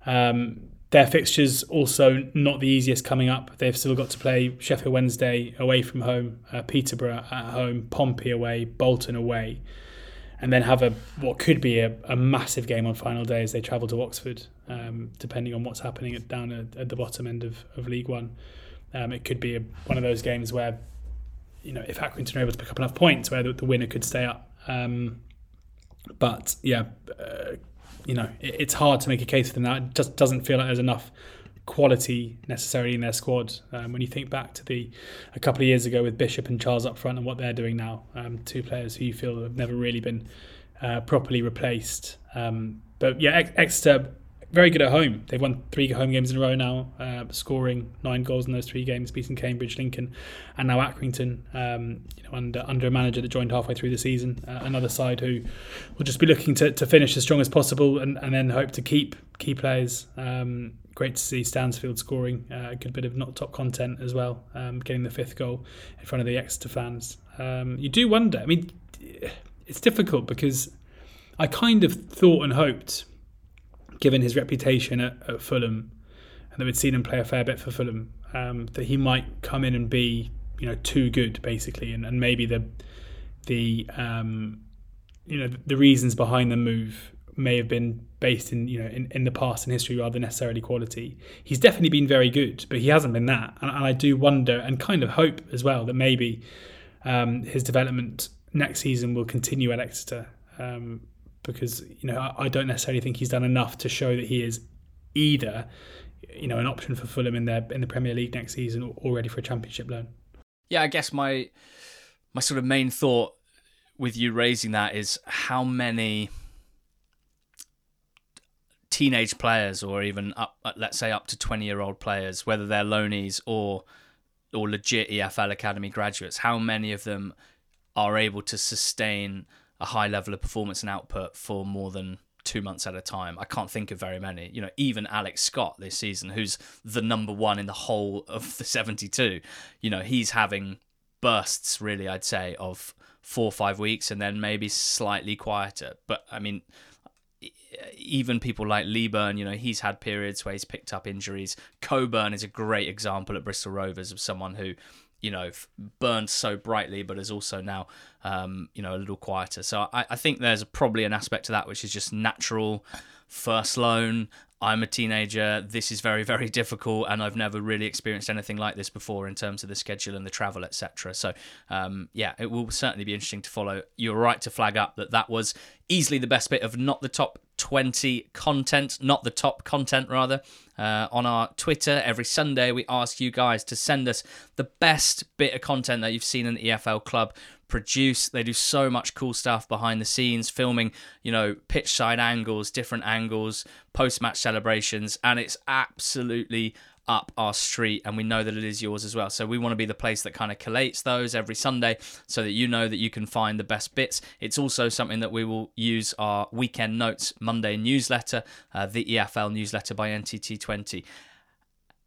Speaker 2: Um, their fixtures also not the easiest coming up. They've still got to play Sheffield Wednesday away from home, uh, Peterborough at home, Pompey away, Bolton away, and then have a what could be a, a massive game on final day as they travel to Oxford, um, depending on what's happening at, down at, at, the bottom end of, of League One. Um, it could be a, one of those games where, you know, if Accrington are able to pick up enough points, where the, the winner could stay up. Um, but yeah, uh, you know, it, it's hard to make a case for them now. It just doesn't feel like there's enough quality necessarily in their squad. Um, when you think back to the a couple of years ago with Bishop and Charles up front and what they're doing now, um, two players who you feel have never really been uh, properly replaced. Um, but yeah, Exeter very good at home. They've won three home games in a row now, uh, scoring nine goals in those three games, beating Cambridge, Lincoln, and now Accrington. Um, you know, under under a manager that joined halfway through the season, uh, another side who will just be looking to, to finish as strong as possible and, and then hope to keep key players. Um, great to see Stansfield scoring uh, a good bit of not top content as well, um, getting the fifth goal in front of the Exeter fans. Um, you do wonder. I mean, it's difficult because I kind of thought and hoped given his reputation at, at Fulham, and that we'd seen him play a fair bit for Fulham, um, that he might come in and be, you know, too good basically, and, and maybe the the um, you know the reasons behind the move may have been based in you know in, in the past and history rather than necessarily quality. He's definitely been very good, but he hasn't been that, and, and I do wonder and kind of hope as well that maybe um, his development next season will continue at Exeter. Um, because you know I, don't necessarily think he's done enough to show that he is either you know an option for Fulham in their in the Premier League next season or, ready for a Championship loan.
Speaker 1: Yeah, I guess my my sort of main thought with you raising that is how many teenage players or even up uh, let's say up to 20 year old players whether they're loanies or or legit EFL academy graduates how many of them are able to sustain a high level of performance and output for more than two months at a time. I can't think of very many. You know, even Alex Scott this season, who's the number one in the whole of the 72, you know, he's having bursts, really, I'd say, of four or five weeks and then maybe slightly quieter. But I mean, even people like Leaburn, you know, he's had periods where he's picked up injuries. Coburn is a great example at Bristol Rovers of someone who you know burned so brightly but is also now um, you know a little quieter. So I, I think there's probably an aspect to that which is just natural first loan. I'm a teenager. This is very very difficult and i've never really experienced anything like this before in terms of the schedule and the travel etc so um, yeah it will certainly be interesting to follow. You're right to flag up that that was easily the best bit of not the top 20 content, not the top content, rather. Uh, on our Twitter, every Sunday, we ask you guys to send us the best bit of content that you've seen in the EFL club produce. They do so much cool stuff behind the scenes, filming, you know, pitch side angles, different angles, post match celebrations, and it's absolutely up our street and we know that it is yours as well. So we want to be the place that kind of collates those every Sunday so that you know that you can find the best bits. It's also something that we will use our weekend notes Monday newsletter, uh, the EFL newsletter by NTT20.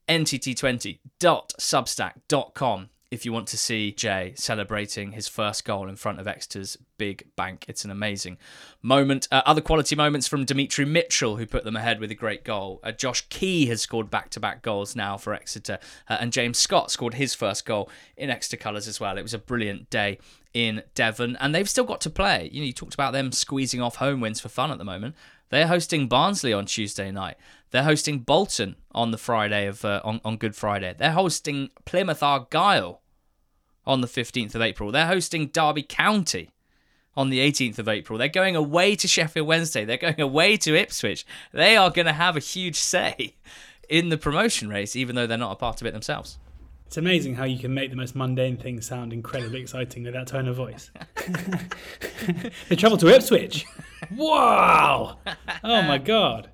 Speaker 1: NTT20.substack.com if you want to see Jay celebrating his first goal in front of Exeter's big bank. It's an amazing moment. Uh, other quality moments from Demetri Mitchell, who put them ahead with a great goal. Uh, Josh Key has scored back to back goals now for Exeter, uh, and James Scott scored his first goal in Exeter colours as well. It was a brilliant day in Devon, and they've still got to play. You know, you talked about them squeezing off home wins for fun at the moment. They're hosting Barnsley on Tuesday night. They're hosting Bolton on the Friday of uh, on, on Good Friday. They're hosting Plymouth Argyle on the 15th of April. They're hosting Derby County on the 18th of April. They're going away to Sheffield Wednesday. They're going away to Ipswich. They are going to have a huge say in the promotion race, even though they're not a part of it themselves.
Speaker 2: It's amazing how you can make the most mundane things sound incredibly exciting with that tone of voice. they travel to Ipswich. Wow! Oh my god.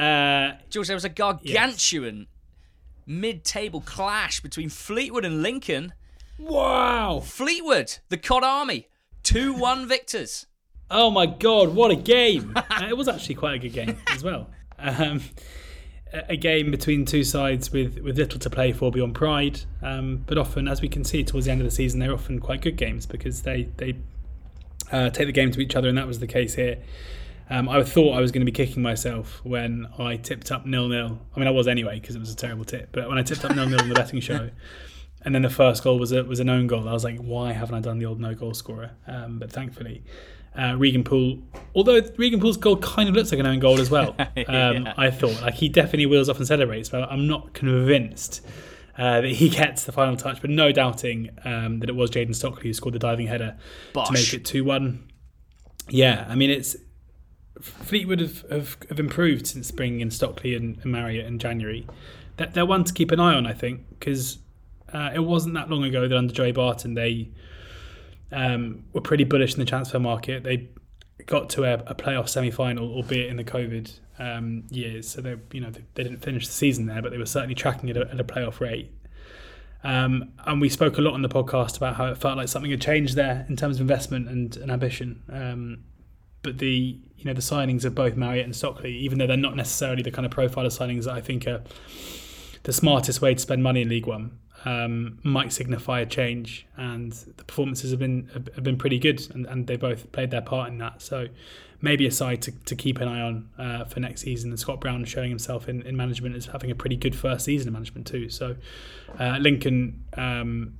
Speaker 1: Uh, George, there was a gargantuan yes. mid-table clash between Fleetwood and Lincoln.
Speaker 2: Wow!
Speaker 1: Fleetwood, the Cod Army, two-one victors.
Speaker 2: Oh my god, what a game! uh, it was actually quite a good game as well. Um, a game between two sides with, with little to play for beyond pride. Um, but often, as we can see towards the end of the season, they're often quite good games because they they uh, take the game to each other, and that was the case here. Um, I thought I was going to be kicking myself when I tipped up nil nil. I mean, I was anyway because it was a terrible tip. But when I tipped up nil nil on the betting show, and then the first goal was a was an own goal, I was like, why haven't I done the old no goal scorer? Um, but thankfully, uh, Regan Poole, although Regan Poole's goal kind of looks like an own goal as well, um, yeah. I thought like he definitely wheels off and celebrates, but I'm not convinced. Uh, that he gets the final touch, but no doubting um, that it was Jayden Stockley who scored the diving header Bosh. to make it 2 1. Yeah, I mean, it's Fleetwood have, have, have improved since bringing in Stockley and, and Marriott in January. They're, they're, one to keep an eye on, I think, because uh, it wasn't that long ago that under Joey Barton they um, were pretty bullish in the transfer market. They got to a, a playoff semi-final, albeit in the COVID um, years. So they, you know, they, they, didn't finish the season there, but they were certainly tracking at a, at a playoff rate. Um, and we spoke a lot on the podcast about how it felt like something had changed there in terms of investment and, and ambition. Um, but the you know the signings of both Marriott and Stockley, even though they're not necessarily the kind of profile of signings that I think are the smartest way to spend money in League One, um, might signify a change. And the performances have been have been pretty good, and, and they both played their part in that. So maybe a side to, to keep an eye on uh, for next season. And Scott Brown showing himself in, in management as having a pretty good first season in management too. So uh, Lincoln. Um,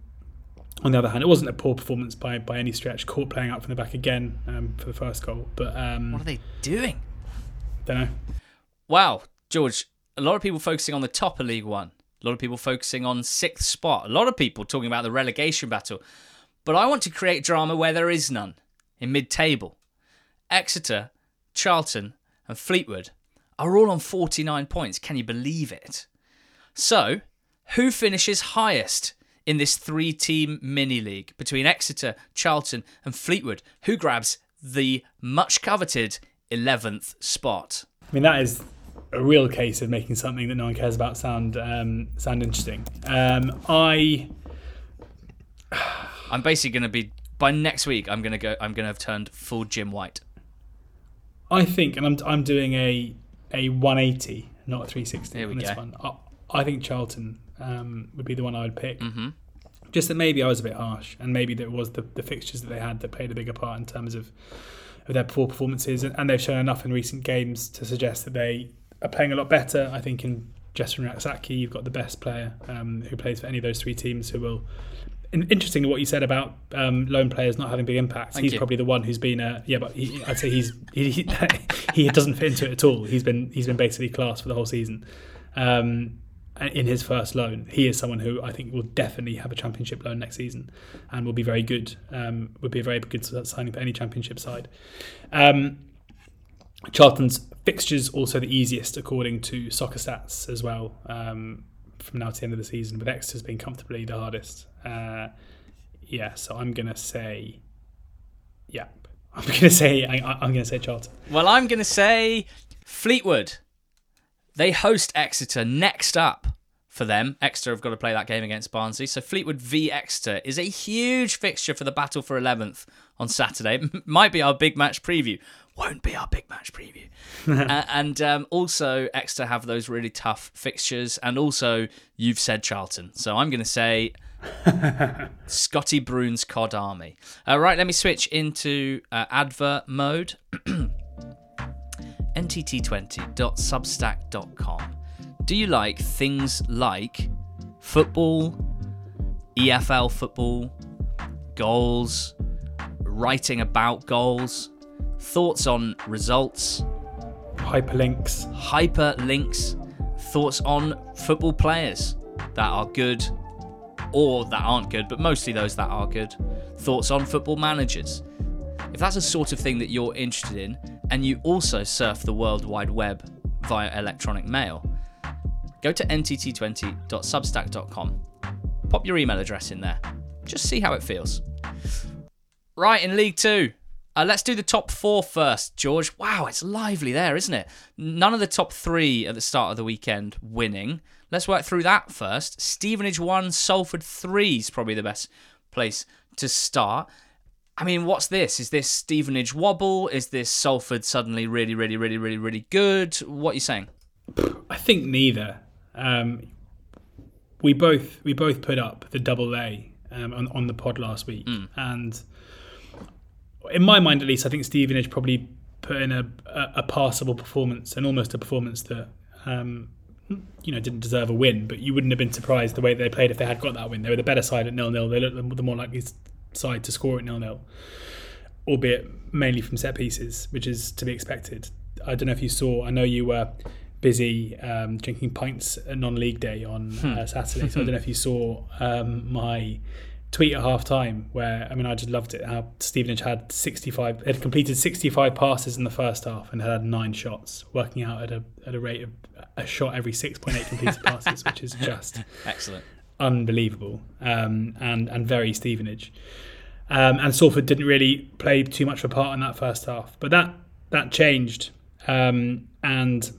Speaker 2: on the other hand, it wasn't a poor performance by, by any stretch. Court playing out from the back again um, for the first goal, but um,
Speaker 1: what are they doing?
Speaker 2: Don't know.
Speaker 1: Wow, George. A lot of people focusing on the top of League One. A lot of people focusing on sixth spot. A lot of people talking about the relegation battle. But I want to create drama where there is none. In mid-table, Exeter, Charlton, and Fleetwood are all on 49 points. Can you believe it? So, who finishes highest in this three team mini league between Exeter, Charlton, and Fleetwood? Who grabs the much coveted 11th spot?
Speaker 2: I mean, that is a real case of making something that no one cares about sound um, sound interesting. Um, I.
Speaker 1: I'm basically going to be by next week. I'm going to go. I'm going to have turned full Jim White.
Speaker 2: I think, and I'm I'm doing a a 180, not a 360
Speaker 1: Here we
Speaker 2: on this
Speaker 1: go.
Speaker 2: one. I, I think Charlton um, would be the one I would pick.
Speaker 1: Mm-hmm.
Speaker 2: Just that maybe I was a bit harsh, and maybe there was the, the fixtures that they had that played a bigger part in terms of, of their poor performances, and, and they've shown enough in recent games to suggest that they are playing a lot better. I think in Jesurun Rak-Sakyi, you've got the best player um, who plays for any of those three teams who will interesting what you said about um, lone players not having big impacts.
Speaker 1: Thank
Speaker 2: he's
Speaker 1: you.
Speaker 2: probably the one who's been a yeah, but he, I'd say he's he, he, he doesn't fit into it at all. He's been he's been basically class for the whole season. Um, in his first loan, he is someone who I think will definitely have a championship loan next season, and will be very good. Um, would be a very good signing for any championship side. Um, Charlton's fixtures also the easiest according to Soccer Stats as well. Um, from now to the end of the season, Exeter's being comfortably the hardest. Uh, yeah, so I'm gonna say, yeah, I'm gonna say I, am gonna say Charlton.
Speaker 1: Well, I'm gonna say Fleetwood. They host Exeter next up for them. Exeter have got to play that game against Barnsley. So Fleetwood v Exeter is a huge fixture for the battle for 11th on Saturday. Might be our big match preview. Won't be our big match preview. uh, and um, also, Exeter have those really tough fixtures. And also, you've said Charlton. So I'm going to say Scotty Brown's COD Army. All uh, right, let me switch into uh, advert mode. ntt20.substack.com. Do you like things like football, EFL football, goals, writing about goals, thoughts on results,
Speaker 2: hyperlinks,
Speaker 1: hyperlinks, thoughts on football players that are good or that aren't good, but mostly those that are good, thoughts on football managers. If that's a sort of thing that you're interested in, and you also surf the World Wide Web via electronic mail, go to ntt20.substack.com. Pop your email address in there. Just see how it feels. Right, in League Two. Uh, let's do the top four first, George. Wow, it's lively there, isn't it? None of the top three at the start of the weekend winning. Let's work through that first. Stevenage 1, Salford 3 is probably the best place to start. I mean, what's this? Is this Stevenage wobble? Is this Salford suddenly really, really, really, really, really good? What are you saying?
Speaker 2: I think neither. Um, we both we both put up the double A um, on, on the pod last week,
Speaker 1: Mm.
Speaker 2: and in my mind at least, I think Stevenage probably put in a, a, a passable performance and almost a performance that um, you know didn't deserve a win, but you wouldn't have been surprised the way they played if they had got that win. They were the better side at nil nil. They looked the more likely side to score at nil nil, albeit mainly from set pieces, which is to be expected. I don't know if you saw. I know you were busy um, drinking pints non-league day on uh, Saturday, so I don't know if you saw um, my tweet at half time where I mean I just loved it how Stevenage had 65 had completed 65 passes in the first half and had nine shots working out at a at a rate of a shot every 6.8 completed passes which is just
Speaker 1: excellent
Speaker 2: unbelievable um, and and very Stevenage. Um, and Salford didn't really play too much of a part in that first half but that that changed. Um, and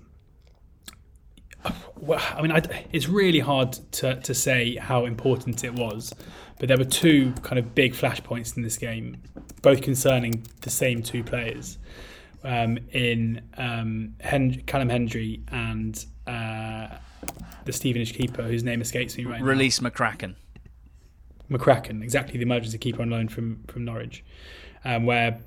Speaker 2: well, I mean, I, it's really hard to, to say how important it was, but there were two kind of big flashpoints in this game, both concerning the same two players, um, in um, Hen- Callum Hendry and uh, the Stevenage keeper, whose name escapes me right
Speaker 1: Release
Speaker 2: now.
Speaker 1: Release McCracken.
Speaker 2: McCracken, exactly, the emergency keeper on loan from from Norwich, um, where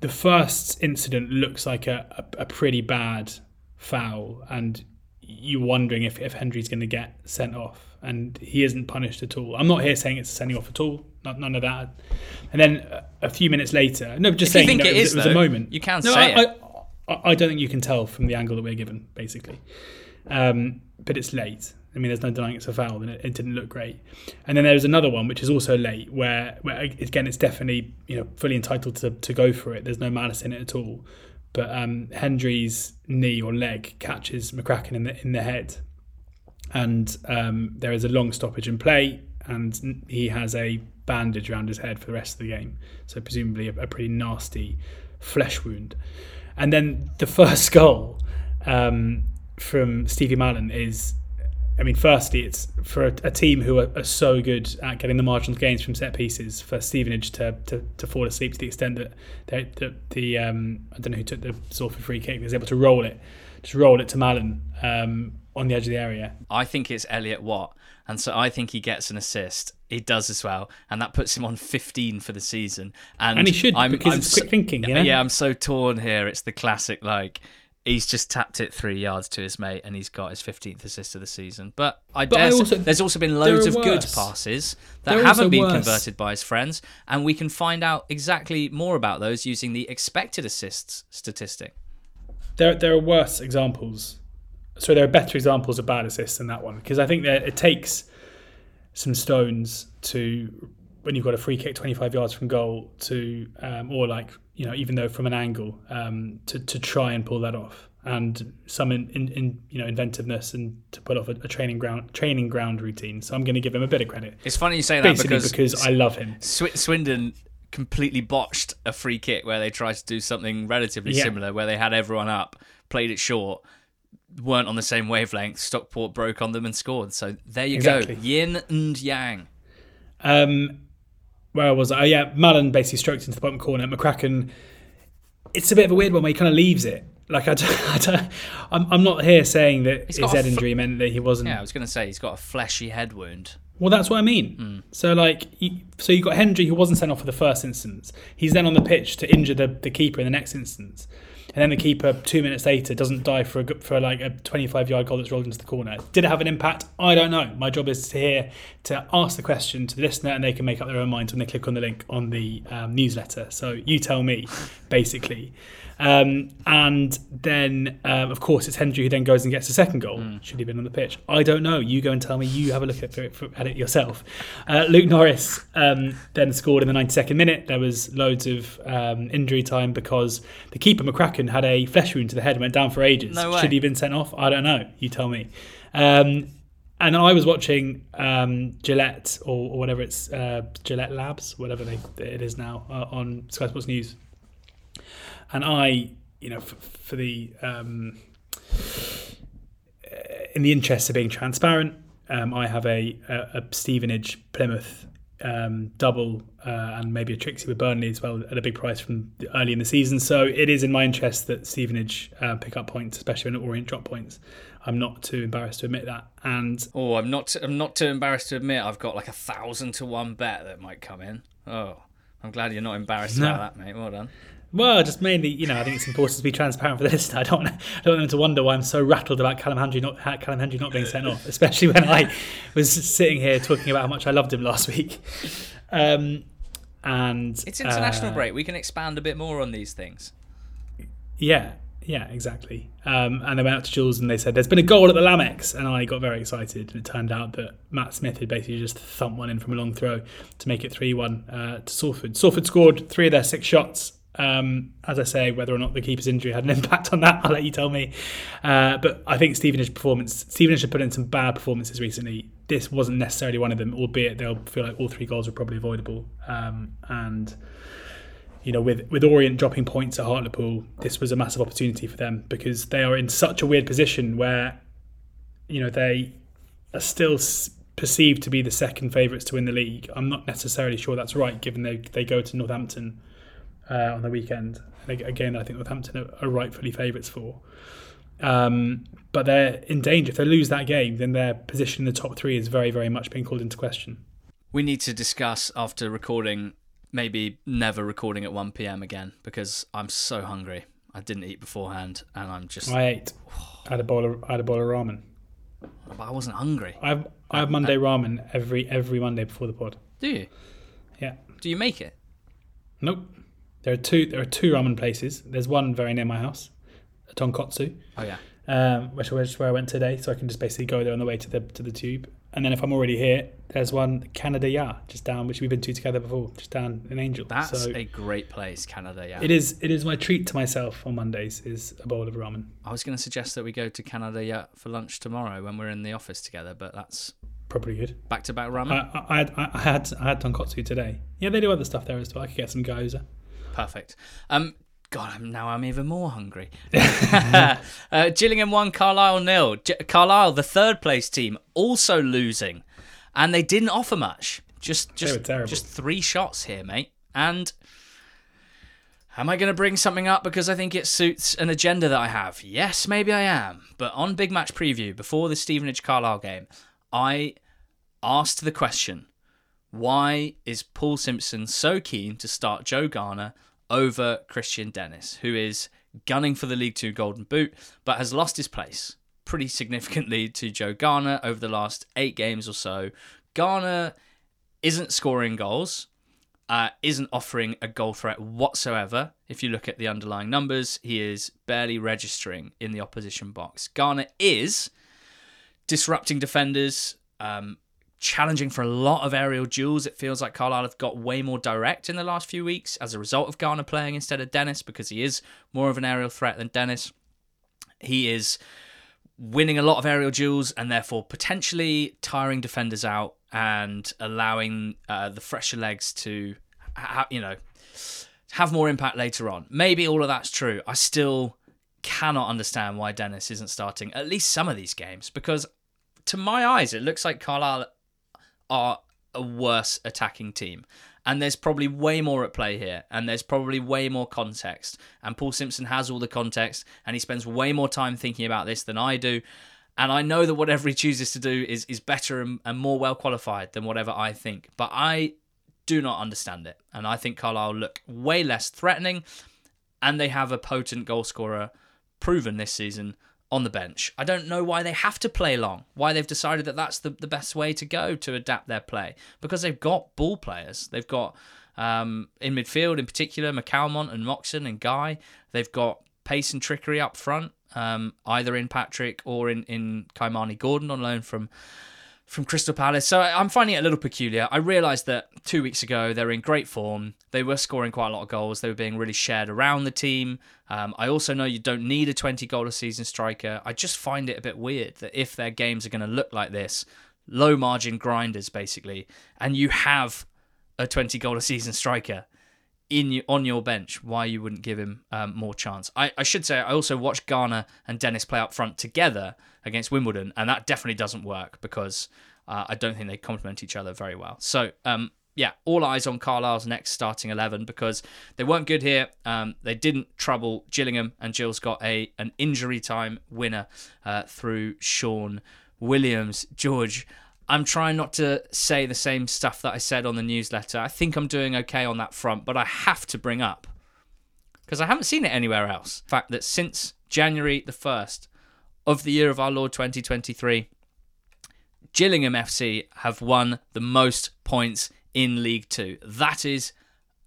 Speaker 2: the first incident looks like a, a, a pretty bad foul and you're wondering if, if Hendry's going to get sent off, and he isn't punished at all. I'm not here saying it's a sending off at all, not, none of that. And then a few minutes later, no, just
Speaker 1: if
Speaker 2: saying
Speaker 1: you think
Speaker 2: no,
Speaker 1: it,
Speaker 2: it,
Speaker 1: is,
Speaker 2: was, it was
Speaker 1: though,
Speaker 2: a moment.
Speaker 1: You can
Speaker 2: no,
Speaker 1: say
Speaker 2: I,
Speaker 1: it.
Speaker 2: I, I, don't think you can tell from the angle that we're given, basically. Um, but it's late. I mean, there's no denying it's a foul, and it, it, didn't look great. And then there's another one which is also late, where, where again it's definitely you know fully entitled to, to go for it. There's no malice in it at all. But um, Hendry's knee or leg catches McCracken in the in the head, and um, there is a long stoppage in play, and he has a bandage around his head for the rest of the game. So presumably a, a pretty nasty flesh wound. And then the first goal um, from Stevie Mallan is, I mean, firstly, it's for a, a team who are, are, so good at getting the marginal gains from set pieces for Stevenage to, to, to fall asleep to the extent that they, the, the um, I don't know who took the Salford free kick was able to roll it, just roll it to Mallan. Um, on the edge of the area.
Speaker 1: I think it's Elliot Watt, and so I think he gets an assist. He does as well, and that puts him on 15 for the season. And,
Speaker 2: and he should I'm, because I'm it's so, quick thinking. You know?
Speaker 1: Yeah, I'm so torn here. It's the classic like he's just tapped it three yards to his mate, and he's got his 15th assist of the season. But I but dare I also, say, there's also been loads of good passes that there haven't been worse. converted by his friends, and we can find out exactly more about those using the expected assists statistic.
Speaker 2: There, there are worse examples so there are better examples of bad assists than that one because I think that it takes some stones to when you've got a free kick 25 yards from goal to um, or like you know even though from an angle um, to, to try and pull that off and some in, in, in you know inventiveness and to put off a, a, training ground training ground routine so I'm going to give him a bit of credit
Speaker 1: it's funny you say
Speaker 2: that
Speaker 1: Basically
Speaker 2: because, because I love him
Speaker 1: Sw- Swindon completely botched a free kick where they tried to do something relatively yeah. similar where they had everyone up played it short weren't on the same wavelength. Stockport broke on them and scored. So there you exactly. go, yin and yang.
Speaker 2: Um, where was I? Oh, yeah, Mallan basically stroked into the bottom corner. McCracken. It's a bit of a weird one where he kind of leaves it. Like I, don't, I I'm, I'm not here saying that his head injury fl- meant that he wasn't.
Speaker 1: Yeah, I was going to say he's got a fleshy head wound.
Speaker 2: Well, that's what I mean. Mm. So, like, so you got Hendry who wasn't sent off for the first instance. He's then on the pitch to injure the, the keeper in the next instance and then the keeper two minutes later doesn't die for a, for like a 25 yard goal that's rolled into the corner. Did it have an impact? I don't know. My job is here to ask the question to the listener, and they can make up their own minds when they click on the link on the um, newsletter. So you tell me, basically. Um, and then, um, of course, it's Hendry who then goes and gets the second goal. Mm. Should he have been on the pitch? I don't know. You go and tell me. You have a look at it, at it yourself. Uh, Luke Norris um, then scored in the 92nd minute. There was loads of um, injury time because the keeper, McCracken, had a flesh wound to the head and went down for ages.
Speaker 1: No
Speaker 2: Should he have been sent off? I don't know. You tell me. Um, and I was watching um, Gillette or, or, whatever it's uh, Gillette Labs, whatever they, it is now, uh, on Sky Sports News and I, you know, for, for the um, in the interest of being transparent, um, I have a, a, a Stevenage Plymouth um, double uh, and maybe a Trixie with Burnley as well at a big price from early in the season. So it is in my interest that Stevenage uh, pick up points, especially when Orient drop points. I'm not too embarrassed to admit that. And
Speaker 1: oh, I'm not. I'm not too embarrassed to admit I've got like a thousand to one bet that might come in. Oh, I'm glad you're not embarrassed no. about that, mate. Well done.
Speaker 2: Well, just mainly, you know, I think it's important to be transparent for the listener. I don't, want, I don't want them to wonder why I'm so rattled about Callum Hendry not Callum Hendry not being sent off, especially when I was sitting here talking about how much I loved him last week. Um, and
Speaker 1: It's international
Speaker 2: uh,
Speaker 1: break. We can expand a bit more on these things.
Speaker 2: Yeah, yeah, exactly. Um, and they went out to Jules and they said, "There's been a goal at the Lamex," and I got very excited. And it turned out that Matt Smith had basically just thumped one in from a long throw to make it three-one uh, to Salford. Salford scored three of their six shots. Um, as I say, whether or not the keeper's injury had an impact on that, I'll let you tell me. Uh, but I think Stevenage performance, Stevenage have put in some bad performances recently. This wasn't necessarily one of them, albeit they'll feel like all three goals were probably avoidable. Um, and you know, with with Orient dropping points at Hartlepool, this was a massive opportunity for them because they are in such a weird position where, you know, they are still perceived to be the second favourites to win the league. I'm not necessarily sure that's right, given they they go to Northampton uh, on the weekend. And again, I think Northampton are, are rightfully favourites for. Um, but they're in danger. If they lose that game, then their position in the top three is very, very much being called into question.
Speaker 1: We need to discuss after recording, maybe never recording at 1 p.m. again because I'm so hungry. I didn't eat beforehand and I'm just.
Speaker 2: I ate. I had a bowl of, I had a bowl of ramen.
Speaker 1: But I wasn't hungry.
Speaker 2: I have I have Monday ramen every every Monday before the pod.
Speaker 1: Do you?
Speaker 2: Yeah.
Speaker 1: Do you make it?
Speaker 2: Nope. There are two there are two ramen places. There's one very near my house, Tonkotsu,
Speaker 1: Oh, yeah.
Speaker 2: um, which is where I went today, so I can just basically go there on the way to the to the tube. And then if I'm already here, there's one Kanada-Ya just down, which we've been to together before, just down in Angel.
Speaker 1: That's
Speaker 2: so
Speaker 1: a great place, Canada, Ya.
Speaker 2: it is it is my treat to myself on Mondays is a bowl of ramen.
Speaker 1: I was going to suggest that we go to Kanada-Ya for lunch tomorrow when we're in the office together, but that's
Speaker 2: Probably good.
Speaker 1: back to back ramen.
Speaker 2: I, I, I had I had tonkotsu today. Yeah, they do other stuff there as well. I could get some gyoza.
Speaker 1: Perfect. Um, God, I'm, now I'm even more hungry. uh, Gillingham won, Carlisle nil. G- Carlisle, the third place team, also losing, and they didn't offer much. Just, just, just three shots here, mate. And am I going to bring something up because I think it suits an agenda that I have? Yes, maybe I am. But on Big Match Preview before the Stevenage Carlisle game, I asked the question: Why is Paul Simpson so keen to start Joe Garner over Kristian Dennis, who is gunning for the League Two Golden Boot, but has lost his place pretty significantly to Joe Garner over the last eight games or so? Garner isn't scoring goals, uh, isn't offering a goal threat whatsoever. If you look at the underlying numbers, he is barely registering in the opposition box. Garner is disrupting defenders, um, challenging for a lot of aerial duels. It feels like Carlisle have got way more direct in the last few weeks as a result of Garner playing instead of Dennis because he is more of an aerial threat than Dennis. He is winning a lot of aerial duels and therefore potentially tiring defenders out and allowing uh, the fresher legs to, ha- you know, have more impact later on. Maybe all of that's true. I still cannot understand why Dennis isn't starting at least some of these games because, to my eyes, it looks like Carlisle are a worse attacking team. And there's probably way more at play here, and there's probably way more context. And Paul Simpson has all the context, and he spends way more time thinking about this than I do. And I know that whatever he chooses to do is is better and, and more well qualified than whatever I think. But I do not understand it, and I think Carlisle look way less threatening, and they have a potent goal scorer proven this season on the bench. I don't know why they have to play long, why they've decided that that's the, the best way to go to adapt their play. Because they've got ball players. They've got, um, in midfield in particular, McCalmont and Moxon and Guy. They've got pace and trickery up front, um, either in Patrick or in, in Kymani Gordon on loan from from Crystal Palace. So I'm finding it a little peculiar. I realised that two weeks ago they were in great form. They were scoring quite a lot of goals. They were being really shared around the team. Um, I also know you don't need a 20 goal a season striker. I just find it a bit weird that if their games are going to look like this, low margin grinders basically, and you have a 20 goal a season striker in on your bench, why you wouldn't give him um, more chance. I, I should say I also watched Garner and Dennis play up front together against Wimbledon, and that definitely doesn't work because uh, I don't think they complement each other very well. So um, yeah, all eyes on Carlisle's next starting eleven because they weren't good here. Um, they didn't trouble Gillingham, and Gills got a an injury time winner uh, through Sean Williams. George, I'm trying not to say the same stuff that I said on the newsletter. I think I'm doing okay on that front, but I have to bring up because I haven't seen it anywhere else. The fact that since January the 1st of the year of our Lord 2023, Gillingham FC have won the most points in League Two. That is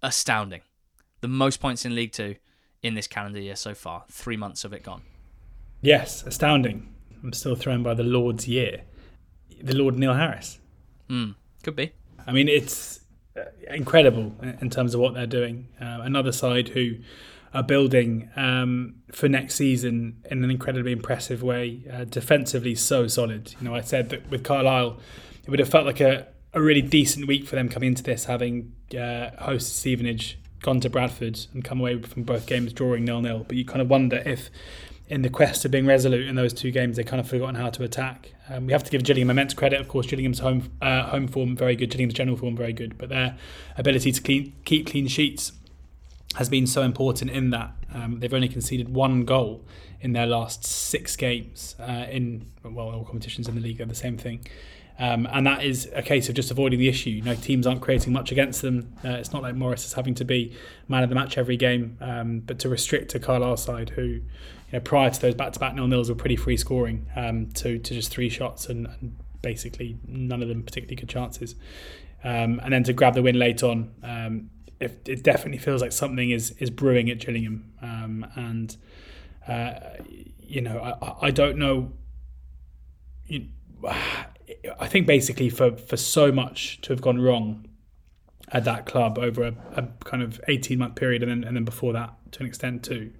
Speaker 1: astounding. The most points in League Two in this calendar year so far. Three months of it gone.
Speaker 2: Yes, astounding. I'm still thrown by the Lord's year. The Lord Neil Harris.
Speaker 1: Hmm, could be.
Speaker 2: I mean, it's uh, incredible in terms of what they're doing. Uh, another side who are building um, for next season in an incredibly impressive way. Uh, defensively, so solid. You know, I said that with Carlisle, it would have felt like a, a really decent week for them coming into this, having uh, hosted Stevenage, gone to Bradford, and come away from both games drawing nil nil. But you kind of wonder if. In the quest of being resolute in those two games, they kind of forgotten how to attack. Um, we have to give Gillingham immense credit. Of course, Gillingham's home uh, home form very good. Gillingham's general form very good, but their ability to clean, keep clean sheets has been so important in that. Um, they've only conceded one goal in their last six games uh, in well all competitions in the league are the same thing. Um, and that is a case of just avoiding the issue. You know, teams aren't creating much against them. Uh, it's not like Morris is having to be man of the match every game, um, but to restrict a Carlisle side who, you know, prior to those back-to-back nil nils were pretty free scoring um, to to just three shots and, and, basically none of them particularly good chances. Um, and then to grab the win late on, um, it, it, definitely feels like something is is brewing at Gillingham, um, and uh, you know I, I don't know. You, I think basically for for so much to have gone wrong at that club over a, a kind of eighteen month period, and then and then before that to an extent too,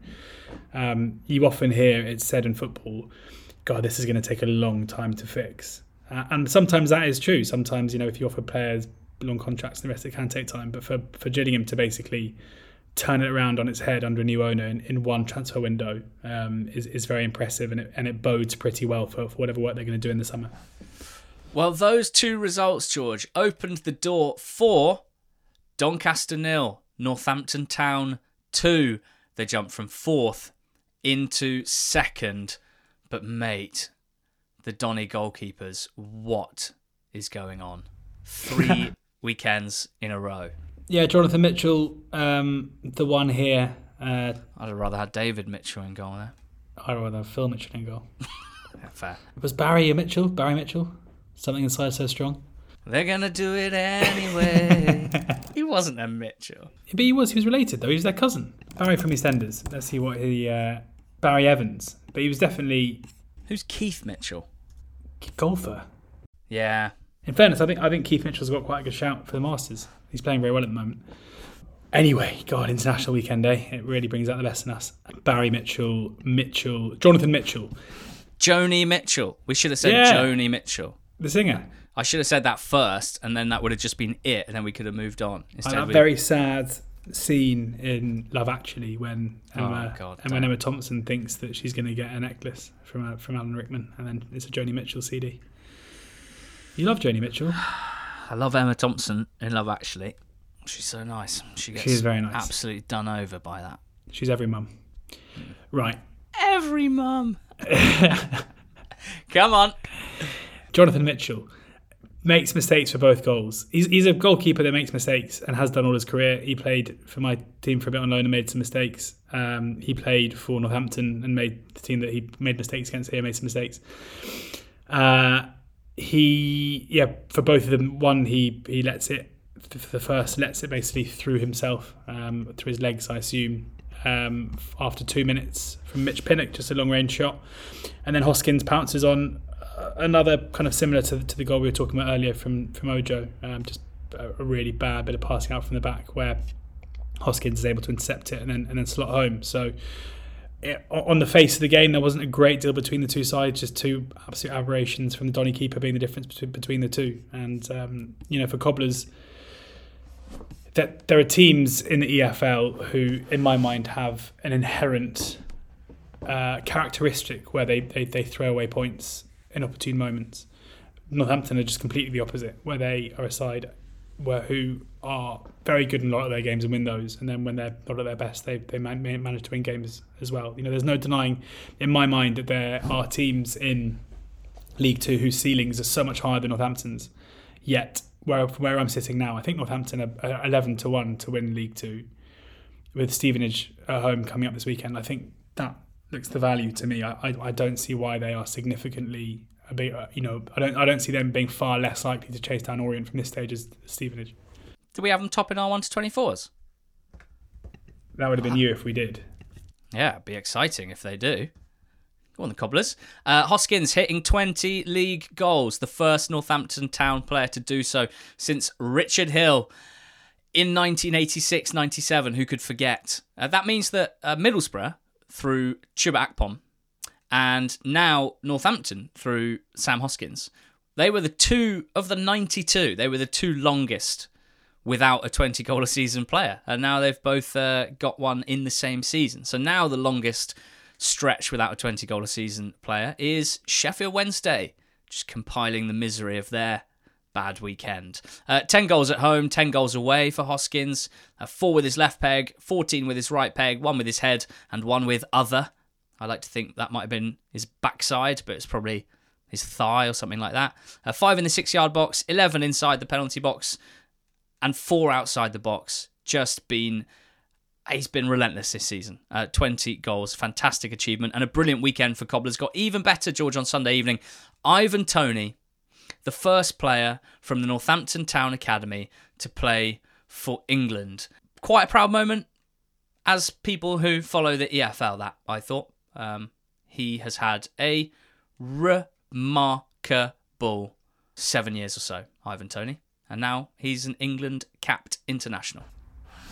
Speaker 2: um, you often hear it said in football, "God, this is going to take a long time to fix." Uh, and sometimes that is true. Sometimes you know if you offer players long contracts and the rest it can take time. But for, for Gillingham to basically turn it around on its head under a new owner in, in one transfer window um, is, is very impressive and it, and it bodes pretty well for, for whatever work they're going to do in the summer.
Speaker 1: Well, those two results, George, opened the door for Doncaster nil, Northampton Town two. They jumped from fourth into second. But mate, the Donny goalkeepers, what is going on? Three weekends in a row.
Speaker 2: Yeah, Jonathan Mitchell, um, the one here. Uh,
Speaker 1: I'd have rather had David Mitchell in goal there.
Speaker 2: I'd rather have Phil Mitchell in goal.
Speaker 1: yeah, fair.
Speaker 2: Was Barry Mitchell? Barry Mitchell? Something inside so strong?
Speaker 1: They're gonna do it anyway. he wasn't a Mitchell.
Speaker 2: But he was. He was related though. He was their cousin. Barry from EastEnders. Let's see what he. Uh, Barry Evans. But he was definitely.
Speaker 1: Who's Keith Mitchell?
Speaker 2: Golfer.
Speaker 1: Yeah,
Speaker 2: in fairness, I think I think Keith Mitchell's got quite a good shout for the Masters. He's playing very well at the moment. Anyway, God, International Weekend Day. It really brings out the best in us. Barry Mitchell, Mitchell, Jonathan Mitchell.
Speaker 1: Joni Mitchell. We should have said yeah, Joni Mitchell.
Speaker 2: The singer.
Speaker 1: I should have said that first, and then that would have just been it, and then we could have moved on.
Speaker 2: Instead, that we... very sad scene in Love Actually when oh, Emma, oh, God, and when Emma Thompson thinks that she's going to get a necklace from uh, from Alan Rickman, and then it's a Joni Mitchell CD. You love Joni Mitchell.
Speaker 1: I love Emma Thompson in Love Actually. She's so nice. She gets
Speaker 2: She's very nice.
Speaker 1: absolutely done over by that.
Speaker 2: She's every mum. Right.
Speaker 1: Every mum. Come on.
Speaker 2: Jonathan Mitchell makes mistakes for both goals. He's, he's a goalkeeper that makes mistakes and has done all his career. He played for my team for a bit on loan and made some mistakes. Um, he played for Northampton and made the team that he made mistakes against here made some mistakes. Uh, he yeah for both of them one he he lets it for the first lets it basically through himself um, through his legs I assume um, after two minutes from Mitch Pinnock just a long range shot and then Hoskins pounces on another kind of similar to, to the goal we were talking about earlier from from Ojo um, just a, a really bad bit of passing out from the back where Hoskins is able to intercept it and then and then slot home so it, on the face of the game, there wasn't a great deal between the two sides. Just two absolute aberrations from the Donny keeper being the difference between, between the two. And um, you know, for Cobblers, that there are teams in the EFL who, in my mind, have an inherent uh, characteristic where they, they they throw away points in opportune moments. Northampton are just completely the opposite, where they are a side where who are very good in a lot of their games and win those, and then when they're not at their best, they they manage to win games as well. You know, there's no denying in my mind that there are teams in League Two whose ceilings are so much higher than Northampton's. Yet, where where I'm sitting now, I think Northampton are 11 to one to win League Two, with Stevenage at home coming up this weekend, I think that looks the value to me. I, I, I don't see why they are significantly a bit, uh, you know, I don't I don't see them being far less likely to chase down Orient from this stage as Stevenage.
Speaker 1: Do we have them topping our one to twenty fours?
Speaker 2: That would have been you if we did.
Speaker 1: Yeah, it'd be exciting if they do. Go on, the Cobblers. Uh, Hoskins hitting 20 league goals, the first Northampton Town player to do so since Richard Hill in 1986 97. Who could forget? Uh, that means that uh, Middlesbrough, through Chuba Akpom, and now Northampton through Sam Hoskins, they were the two of the 92, they were the two longest without a 20 goal a season player. And now they've both uh, got one in the same season. So now the longest stretch without a 20 goal a season player is Sheffield Wednesday, just compiling the misery of their bad weekend. Uh, 10 goals at home, 10 goals away for Hoskins, uh, 4 with his left peg, 14 with his right peg, 1 with his head, and 1 with other. I like to think that might have been his backside, but it's probably his thigh or something like that. Uh, 5 in the 6 yard box, 11 inside the penalty box, and four outside the box. Just been he's been relentless this season. Uh, 20 goals, fantastic achievement, and a brilliant weekend for Cobblers. Got even better, George, on Sunday evening. Ivan Toney, the first player from the Northampton Town Academy to play for England. Quite a proud moment, as people who follow the EFL, that I thought. Um, he has had a remarkable seven years or so, Ivan Toney. and now he's an England capped international.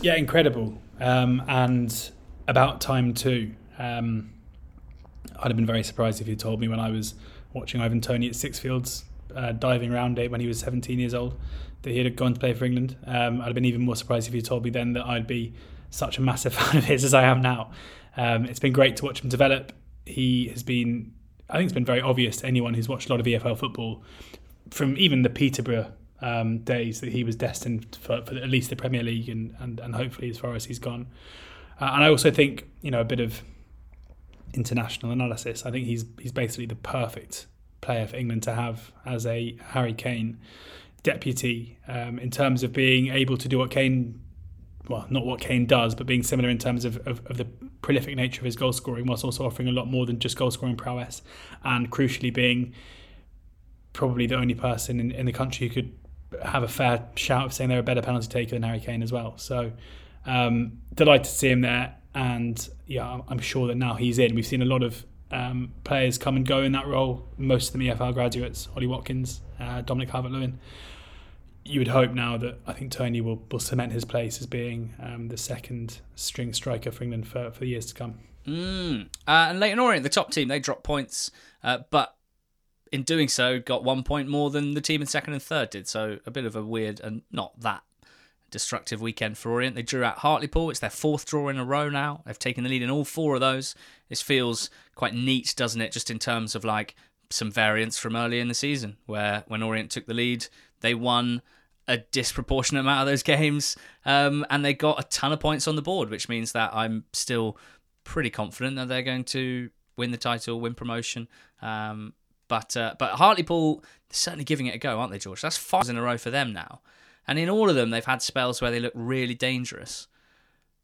Speaker 2: Yeah, incredible, um, and about time too. Um, I'd have been very surprised if you told me when I was watching Ivan Toney at Sixfields uh, diving round it when he was 17 years old that he had gone to play for England. Um, I'd have been even more surprised if you told me then that I'd be such a massive fan of his as I am now. Um, it's been great to watch him develop. He has been, I think it's been very obvious to anyone who's watched a lot of EFL football, from even the Peterborough um, days that he was destined for, for, at least the Premier League and, and, and hopefully as far as he's gone. Uh, and I also think, you know, a bit of international analysis. I think he's he's basically the perfect player for England to have as a Harry Kane deputy um, in terms of being able to do what Kane, well, not what Kane does, but being similar in terms of, of, of the prolific nature of his goal scoring, whilst also offering a lot more than just goal scoring prowess, and crucially being probably the only person in, in the country who could have a fair shout of saying they're a better penalty taker than Harry Kane as well. So um, delighted to see him there, and yeah, I'm sure that now he's in. We've seen a lot of um, players come and go in that role. Most of them EFL graduates: Ollie Watkins, uh, Dominic Calvert-Lewin. You would hope now that I think Toney will, will cement his place as being um, the second string striker for England for, for the years to come.
Speaker 1: Mm. Uh, and Leyton Orient, the top team, they dropped points, uh, but in doing so, got one point more than the team in second and third did. So a bit of a weird and not that destructive weekend for Orient. They drew out Hartlepool. It's their fourth draw in a row now. They've taken the lead in all four of those. This feels quite neat, doesn't it? Just in terms of like some variance from early in the season, where when Orient took the lead, they won a disproportionate amount of those games, um, and they got a ton of points on the board, which means that I'm still pretty confident that they're going to win the title, win promotion. Um, but uh, but Hartlepool, certainly giving it a go, aren't they, George? That's five in a row for them now. And in all of them, they've had spells where they look really dangerous.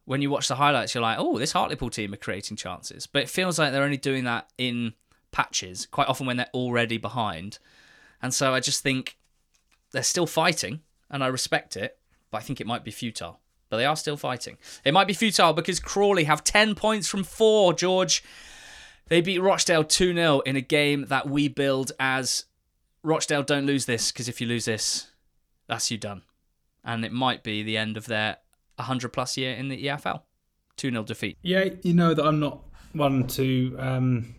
Speaker 1: When you watch the highlights, you're like, oh, this Hartlepool team are creating chances. But it feels like they're only doing that in patches, quite often when they're already behind. And so I just think they're still fighting, and I respect it, but I think it might be futile. But they are still fighting. It might be futile because Crawley have 10 points from four, George. They beat Rochdale 2 0 in a game that we build as Rochdale don't lose this because if you lose this, that's you done. And it might be the end of their 100 plus year in the EFL. 2 0 defeat.
Speaker 2: Yeah, you know that I'm not one to um,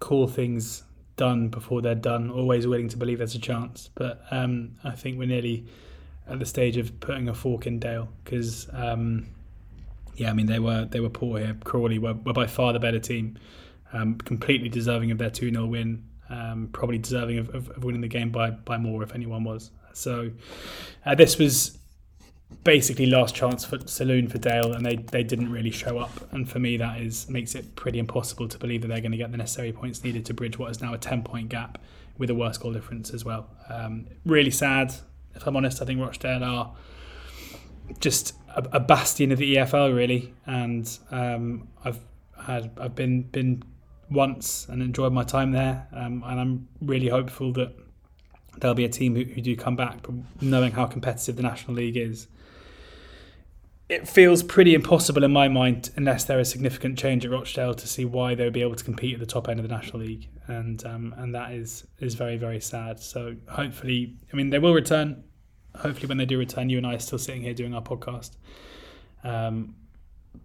Speaker 2: call things done before they're done, always willing to believe there's a chance. But um, I think we're nearly at the stage of putting a fork in Dale because, um, yeah, I mean, they were they were poor here. Crawley were, were by far the better team um, completely deserving of their 2 0 win, um, probably deserving of, of, of, winning the game by, by more if anyone was. So uh, this was basically last chance for saloon for Dale, and they, they didn't really show up. And for me, that is makes it pretty impossible to believe that they're going to get the necessary points needed to bridge what is now a 10 point gap with a worse goal difference as well. Um, really sad, if I'm honest. I think Rochdale are just a, a bastion of the EFL really, and um, I've had I've been been once and enjoyed my time there, um, and I'm really hopeful that there'll be a team who, who do come back. Knowing how competitive the National League is, it feels pretty impossible in my mind unless there is significant change at Rochdale to see why they would be able to compete at the top end of the National League, and um, and that is is very very sad. So hopefully, I mean, they will return. Hopefully, when they do return, you and I are still sitting here doing our podcast. Um,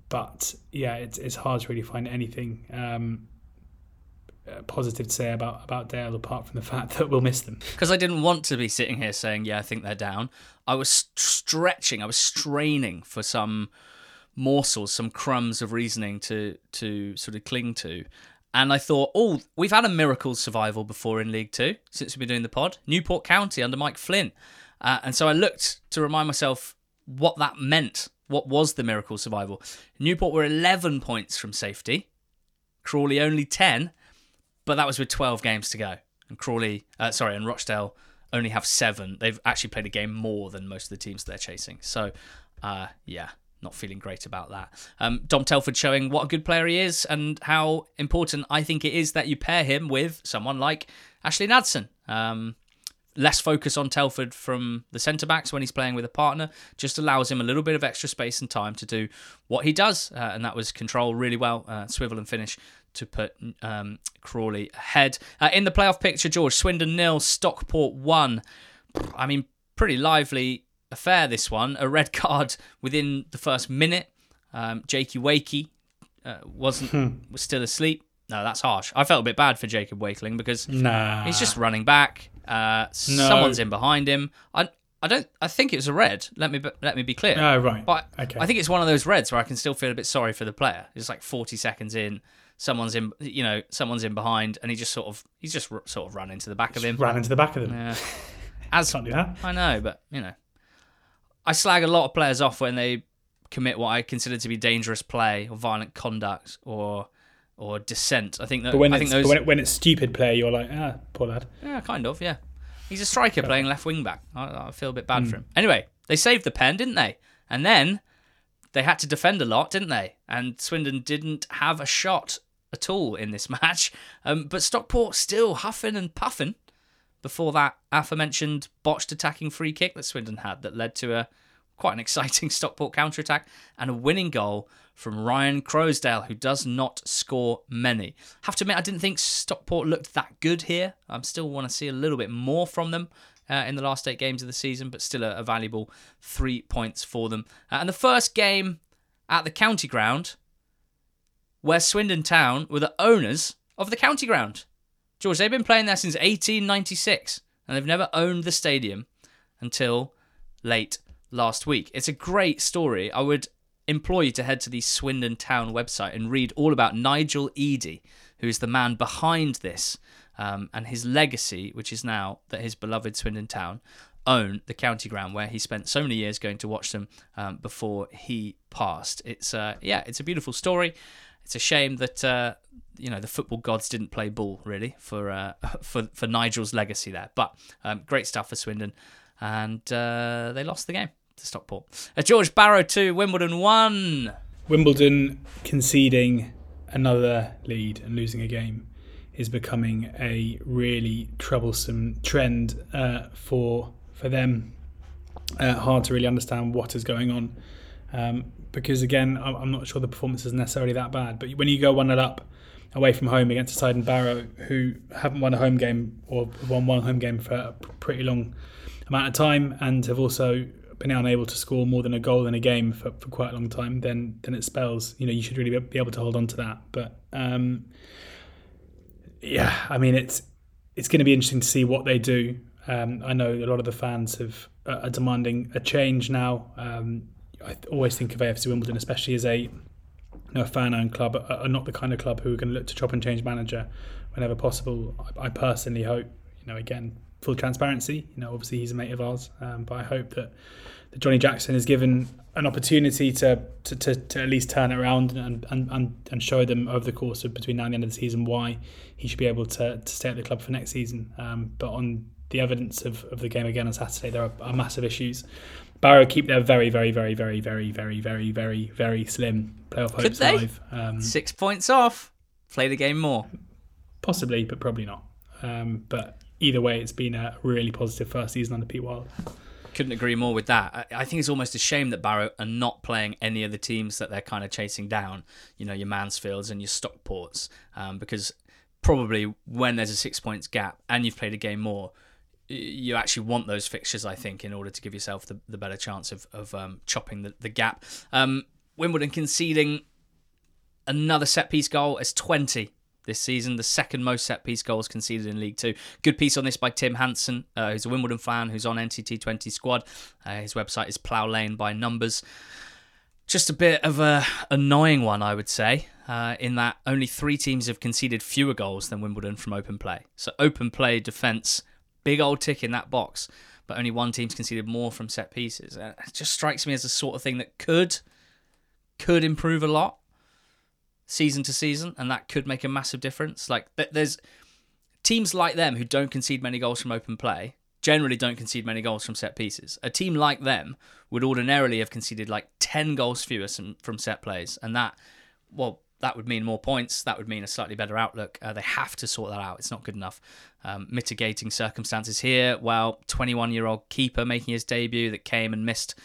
Speaker 2: but yeah, it's it's hard to really find anything um, positive to say about about Dale apart from the fact that we'll miss them.
Speaker 1: Because I didn't want to be sitting here saying, "Yeah, I think they're down." I was stretching, I was straining for some morsels, some crumbs of reasoning to to sort of cling to. And I thought, oh, we've had a miracle survival before in League Two since we've been doing the pod. Newport County under Mike Flynn. Uh, and so I looked to remind myself what that meant. What was the miracle survival? Newport were 11 points from safety, Crawley only 10, but that was with 12 games to go. And Crawley, uh, sorry, and Rochdale only have seven. They've actually played a game more than most of the teams they're chasing. So, uh, yeah, not feeling great about that. Um, Dom Telford showing what a good player he is and how important I think it is that you pair him with someone like Ashley Nadesan. Um, less focus on Telford from the centre backs when he's playing with a partner just allows him a little bit of extra space and time to do what he does, uh, and that was control really well, uh, swivel and finish to put um, Crawley ahead. Uh, in the playoff picture, George Swindon nil, Stockport one. I mean, pretty lively affair this one. A red card within the first minute. Um, Jakey Wakey uh, wasn't
Speaker 2: Hmm.
Speaker 1: was still asleep. No, that's harsh. I felt a bit bad for Jacob Wakeling because
Speaker 2: Nah,
Speaker 1: He's just running back. Uh, Someone's in behind him. I I don't. I think it was a red. Let me be- let me be clear.
Speaker 2: Oh, right.
Speaker 1: But
Speaker 2: Okay.
Speaker 1: I think it's one of those reds where I can still feel a bit sorry for the player. It's like 40 seconds in, someone's in. You know, someone's in behind, and he just sort of he's just r- sort of run into the back of him.
Speaker 2: ran into the back of him
Speaker 1: Yeah. As
Speaker 2: Can't do that.
Speaker 1: I know, but you know, I slag a lot of players off when they commit what I consider to be dangerous play or violent conduct or or dissent. I think that
Speaker 2: But when
Speaker 1: I
Speaker 2: it's
Speaker 1: think those
Speaker 2: but when, it, when it's stupid play, you're like, ah, poor lad.
Speaker 1: Yeah, kind of. Yeah, he's a striker playing left wing back. I, I feel a bit bad for him. Anyway, they saved the pen, didn't they? And then they had to defend a lot, didn't they? And Swindon didn't have a shot at all in this match. Um, but Stockport still huffing and puffing before that aforementioned botched attacking free kick that Swindon had that led to a quite an exciting Stockport counter attack and a winning goal from Ryan Croasdale, who does not score many. Have to admit, I didn't think Stockport looked that good here. I still want to see a little bit more from them. Uh, in the last eight games of the season, but still a, a valuable three points for them. Uh, and the first game at the county ground, where Swindon Town were the owners of the county ground. George, they've been playing there since 1896, and they've never owned the stadium until late last week. It's a great story. I would implore you to head to the Swindon Town website and read all about Nigel Eady, who is the man behind this, um, and his legacy, which is now that his beloved Swindon Town own the county ground where he spent so many years going to watch them um, before he passed. It's uh, yeah, it's a beautiful story. It's a shame that uh, you know the football gods didn't play ball really for uh, for for Nigel's legacy there. But um, great stuff for Swindon, and uh, they lost the game to Stockport. Uh, George Barrow two, Wimbledon one.
Speaker 2: Wimbledon conceding another lead and losing a game is becoming a really troublesome trend uh, for for them. Uh, hard to really understand what is going on um, because again, I'm not sure the performance is necessarily that bad. But when you go one 0 up away from home against a side in Barrow who haven't won a home game or won one home game for a pretty long amount of time and have also been unable to score more than a goal in a game for, for quite a long time, then then it spells you know you should really be able to hold on to that. But um, yeah, I mean it's it's going to be interesting to see what they do. Um, I know a lot of the fans have uh, are demanding a change now. Um, I always think of AFC Wimbledon, especially as a you know, fan-owned club, are are not the kind of club who are going to look to chop and change manager whenever possible. I, I personally hope, you know, again, full transparency. You know, obviously he's a mate of ours, um, but I hope that, that Johnny Jackson is given an opportunity to to, to, to at least turn it around and, and, and, and show them over the course of between now and the end of the season why he should be able to, to stay at the club for next season. Um, but on the evidence of, of the game again on Saturday, there are, are massive issues. Barrow keep their very, very, very, very, very, very, very, very, very slim playoff
Speaker 1: Could
Speaker 2: hopes
Speaker 1: they?
Speaker 2: alive. Um,
Speaker 1: Six points off. Play the game more.
Speaker 2: possibly, but probably not. Um, but either way, it's been a really positive first season under Pete Wild.
Speaker 1: Couldn't agree more with that. I, I think it's almost a shame that Barrow are not playing any of the teams that they're kind of chasing down. You know, your Mansfields and your Stockports, um, because probably when there's a six points gap and you've played a game more, you actually want those fixtures. I think in order to give yourself the, the better chance of of um, chopping the, the gap. Um, Wimbledon conceding another set piece goal as 20 this season, the second most set piece goals conceded in League Two. Good piece on this by Tim Hansen, uh, who's a Wimbledon fan who's on NTT 20 squad. Uh, his website is Plough Lane by Numbers. Just a bit of a annoying one, I would say, uh, in that only three teams have conceded fewer goals than Wimbledon from open play. So open play defence, big old tick in that box, but only one team's conceded more from set pieces. It just strikes me as the sort of thing that could could improve a lot season to season, and that could make a massive difference. Like there's teams like them who don't concede many goals from open play generally don't concede many goals from set pieces. A team like them would ordinarily have conceded like 10 goals fewer from set plays, and that, well, that would mean more points. That would mean a slightly better outlook. Uh, they have to sort that out. It's not good enough. Um, mitigating circumstances here. Well, 21 year old keeper making his debut that came and missed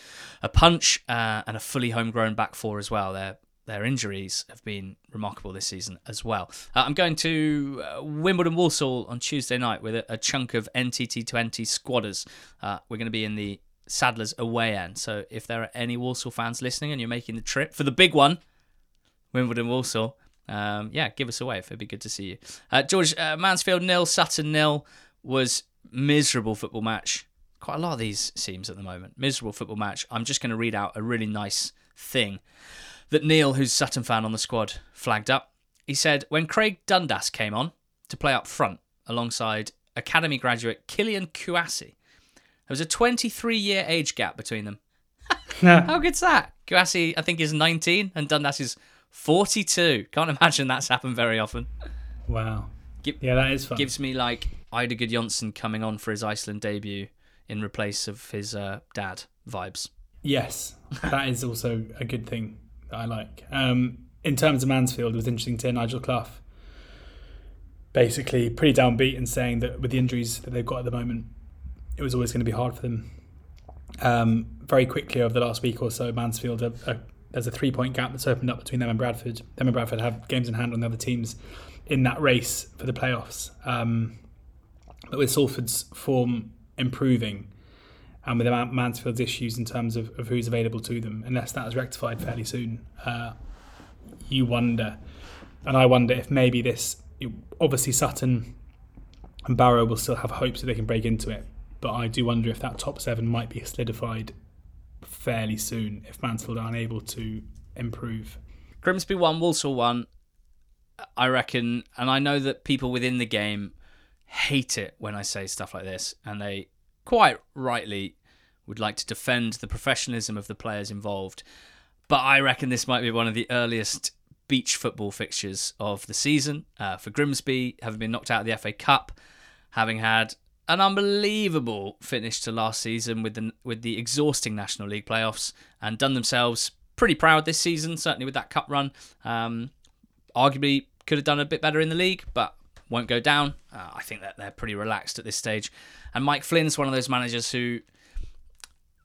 Speaker 1: a punch uh, and a fully homegrown back four as well. Their their injuries have been remarkable this season as well. Uh, I'm going to uh, Wimbledon Walsall on Tuesday night with a, a chunk of NTT20 squadders. Uh, we're going to be in the Sadlers away end. So if there are any Walsall fans listening and you're making the trip for the big one, Wimbledon Walsall, um, yeah, give us a wave. It'd be good to see you. Uh, George, uh, Mansfield nil, Sutton nil was miserable football match. Quite a lot of these seems at the moment. Miserable football match. I'm just going to read out a really nice thing that Neil, who's Sutton fan on the squad, flagged up. He said, when Craig Dundas came on to play up front alongside academy graduate Killian Kouassi, there was a 23 year age gap between them. How good's that? Kouassi, I think, is 19 and Dundas is 42. Can't imagine that's happened very often.
Speaker 2: Wow. Yeah, that is fun.
Speaker 1: Gives me like Eidur Gudjohnsen coming on for his Iceland debut in replace of his uh, dad vibes.
Speaker 2: Yes, that is also a good thing that I like. Um, in terms of Mansfield, it was interesting to hear Nigel Clough basically pretty downbeat and saying that with the injuries that they've got at the moment, it was always going to be hard for them. Um, very quickly over the last week or so, Mansfield, are, are, there's a three point gap that's opened up between them and Bradford. Them and Bradford have games in hand on the other teams in that race for the playoffs. Um, but with Salford's form improving, and with Man- Mansfield's issues in terms of, of who's available to them, unless that is rectified fairly soon, uh, you wonder. And I wonder if maybe this, obviously Sutton and Barrow will still have hopes that they can break into it, but I do wonder if that top seven might be solidified fairly soon if Mansfield are unable to improve.
Speaker 1: Grimsby won, Walsall won. I reckon, and I know that people within the game hate it when I say stuff like this, and they quite rightly would like to defend the professionalism of the players involved. But I reckon this might be one of the earliest beach football fixtures of the season uh, for Grimsby, having been knocked out of the FA Cup, having had an unbelievable finish to last season with the with the exhausting National League playoffs, and done themselves pretty proud this season. Certainly with that cup run, um, arguably could have done a bit better in the league, but won't go down. Uh, I think that they're pretty relaxed at this stage. And Mike Flynn's one of those managers who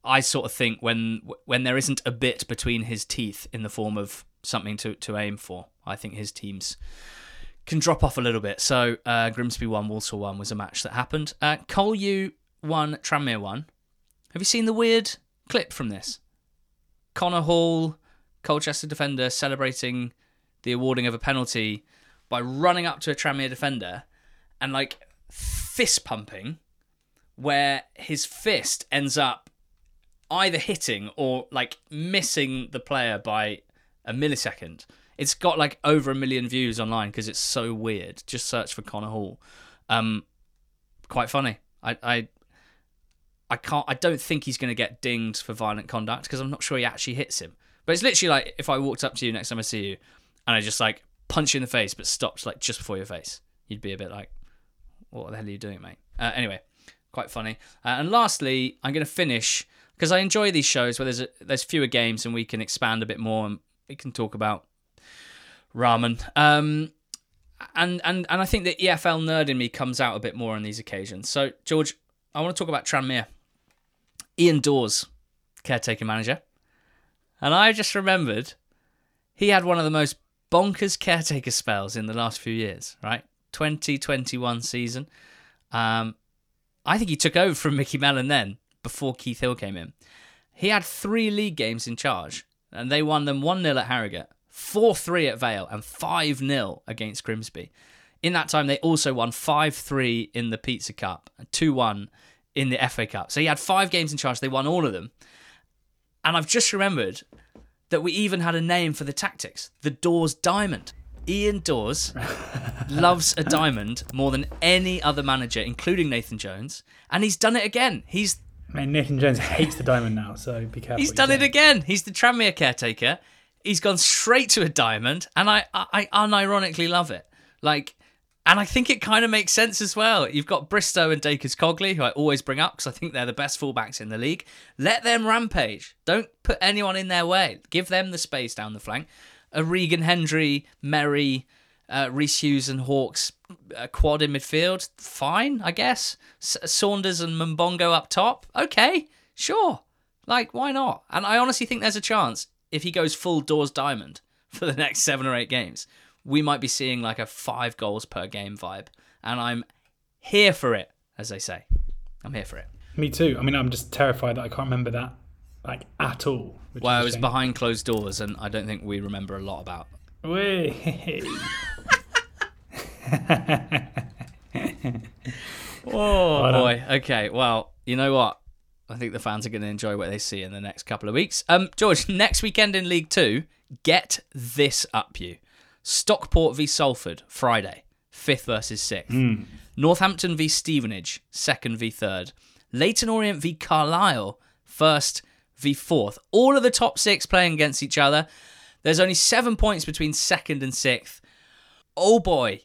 Speaker 1: I sort of think when when there isn't a bit between his teeth in the form of something to, to aim for, I think his teams can drop off a little bit. So uh, Grimsby one, Walsall one was a match that happened. Uh, one, Tranmere one. Have you seen the weird clip from this? Connor Hall, Colchester defender, celebrating the awarding of a penalty by running up to a Tranmere defender and like fist pumping, where his fist ends up either hitting or like missing the player by a millisecond. It's got like over a million views online because it's so weird. Just search for Connor Hall. Um, quite funny. I, I, I can't. I don't think he's going to get dinged for violent conduct because I'm not sure he actually hits him. But it's literally like if I walked up to you next time I see you, and I just like punch you in the face, but stopped like just before your face, you'd be a bit like, "What the hell are you doing, mate?" Uh, anyway, quite funny. Uh, and lastly, I'm going to finish because I enjoy these shows where there's a, there's fewer games and we can expand a bit more and we can talk about ramen. Um, and and and I think the EFL nerd in me comes out a bit more on these occasions. So George, I want to talk about Tranmere. Ian Dawes, caretaker manager, and I just remembered he had one of the most bonkers caretaker spells in the last few years. Right, 2021 season. Um, I think he took over from Micky Mellon then before Keith Hill came in. He had three league games in charge, and they won them 1 0 at Harrogate, 4 3 at Vale, and 5 0 against Grimsby. In that time, they also won 5 3 in the Pizza Cup and 2 1 in the FA Cup. So he had five games in charge, they won all of them. And I've just remembered that we even had a name for the tactics the Dawes Diamond. Ian Dawes loves a diamond more than any other manager, including Nathan Jones, and he's done it again. He's
Speaker 2: I mean, Nathan Jones hates the diamond now, so be careful.
Speaker 1: he's done it again. He's the Tranmere caretaker. He's gone straight to a diamond, and I, I, I unironically love it. Like, and I think it kind of makes sense as well. You've got Bristow and Dacres Cogley, who I always bring up because I think they're the best fullbacks in the league. Let them rampage. Don't put anyone in their way. Give them the space down the flank. A Regan Hendry, Merrie, uh, Reese Hughes and Hawkes uh, quad in midfield. Fine, I guess. S- Saunders and Mumbongo up top. Okay, sure. Like, why not? And I honestly think there's a chance if he goes full Dawes diamond for the next seven or eight games, we might be seeing like a five goals per game vibe. And I'm here for it, as they say. I'm here for it.
Speaker 2: Me too. I mean, I'm just terrified that I can't remember that like at all.
Speaker 1: Well, it was behind closed doors, and I don't think we remember a lot about.
Speaker 2: Whey.
Speaker 1: Oh boy. Okay. Well, you know what? I think the fans are going to enjoy what they see in the next couple of weeks. Um, George, next weekend in League Two, get this up you: Stockport v Salford, Friday, fifth versus sixth. Northampton v Stevenage, second v third. Leyton Orient v Carlisle, first v fourth. All of the top six playing against each other. There's only seven points between second and sixth. Oh boy,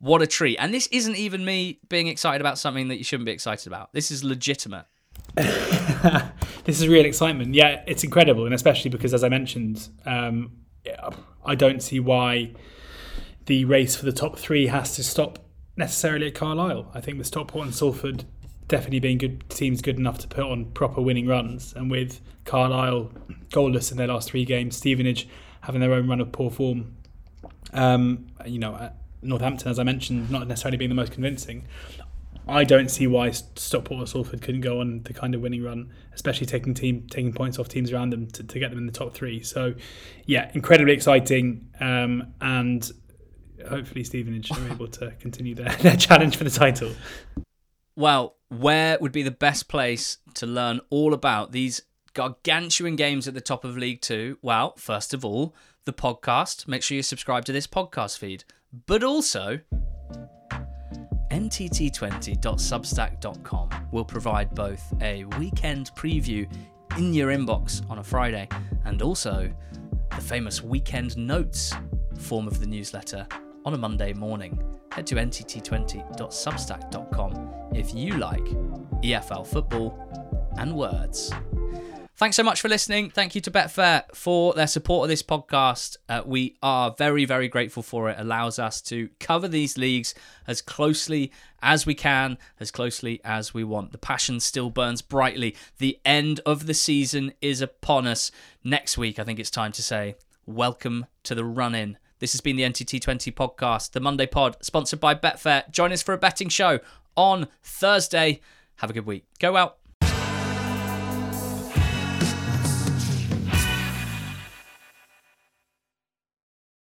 Speaker 1: what a treat. And this isn't even me being excited about something that you shouldn't be excited about. This is legitimate.
Speaker 2: this is real excitement. Yeah, it's incredible, and especially because, as I mentioned, um, I don't see why the race for the top three has to stop necessarily at Carlisle. I think with Stockport and Salford definitely being good teams, good enough to put on proper winning runs, and with Carlisle goalless in their last three games, Stevenage having their own run of poor form. Um, you know, Northampton, as I mentioned, not necessarily being the most convincing. I don't see why Stockport or Salford couldn't go on the kind of winning run, especially taking team taking points off teams around them to, to get them in the top three. So, yeah, incredibly exciting, um, and hopefully Stevenage are able to continue their, their challenge for the title.
Speaker 1: Well, where would be the best place to learn all about these gargantuan games at the top of League Two? Well, first of all, the podcast. Make sure you subscribe to this podcast feed. But also, ntt20.substack.com will provide both a weekend preview in your inbox on a Friday and also the famous weekend notes form of the newsletter on a Monday morning. Head to ntt20.substack.com if you like EFL football and words. Thanks so much for listening. Thank you to Betfair for their support of this podcast. Uh, we are very, very grateful for it. Allows us to cover these leagues as closely as we can, as closely as we want. The passion still burns brightly. The end of the season is upon us. Next week, I think it's time to say welcome to the run in. This has been the NTT20 podcast, the Monday pod, sponsored by Betfair. Join us for a betting show on Thursday. Have a good week. Go out.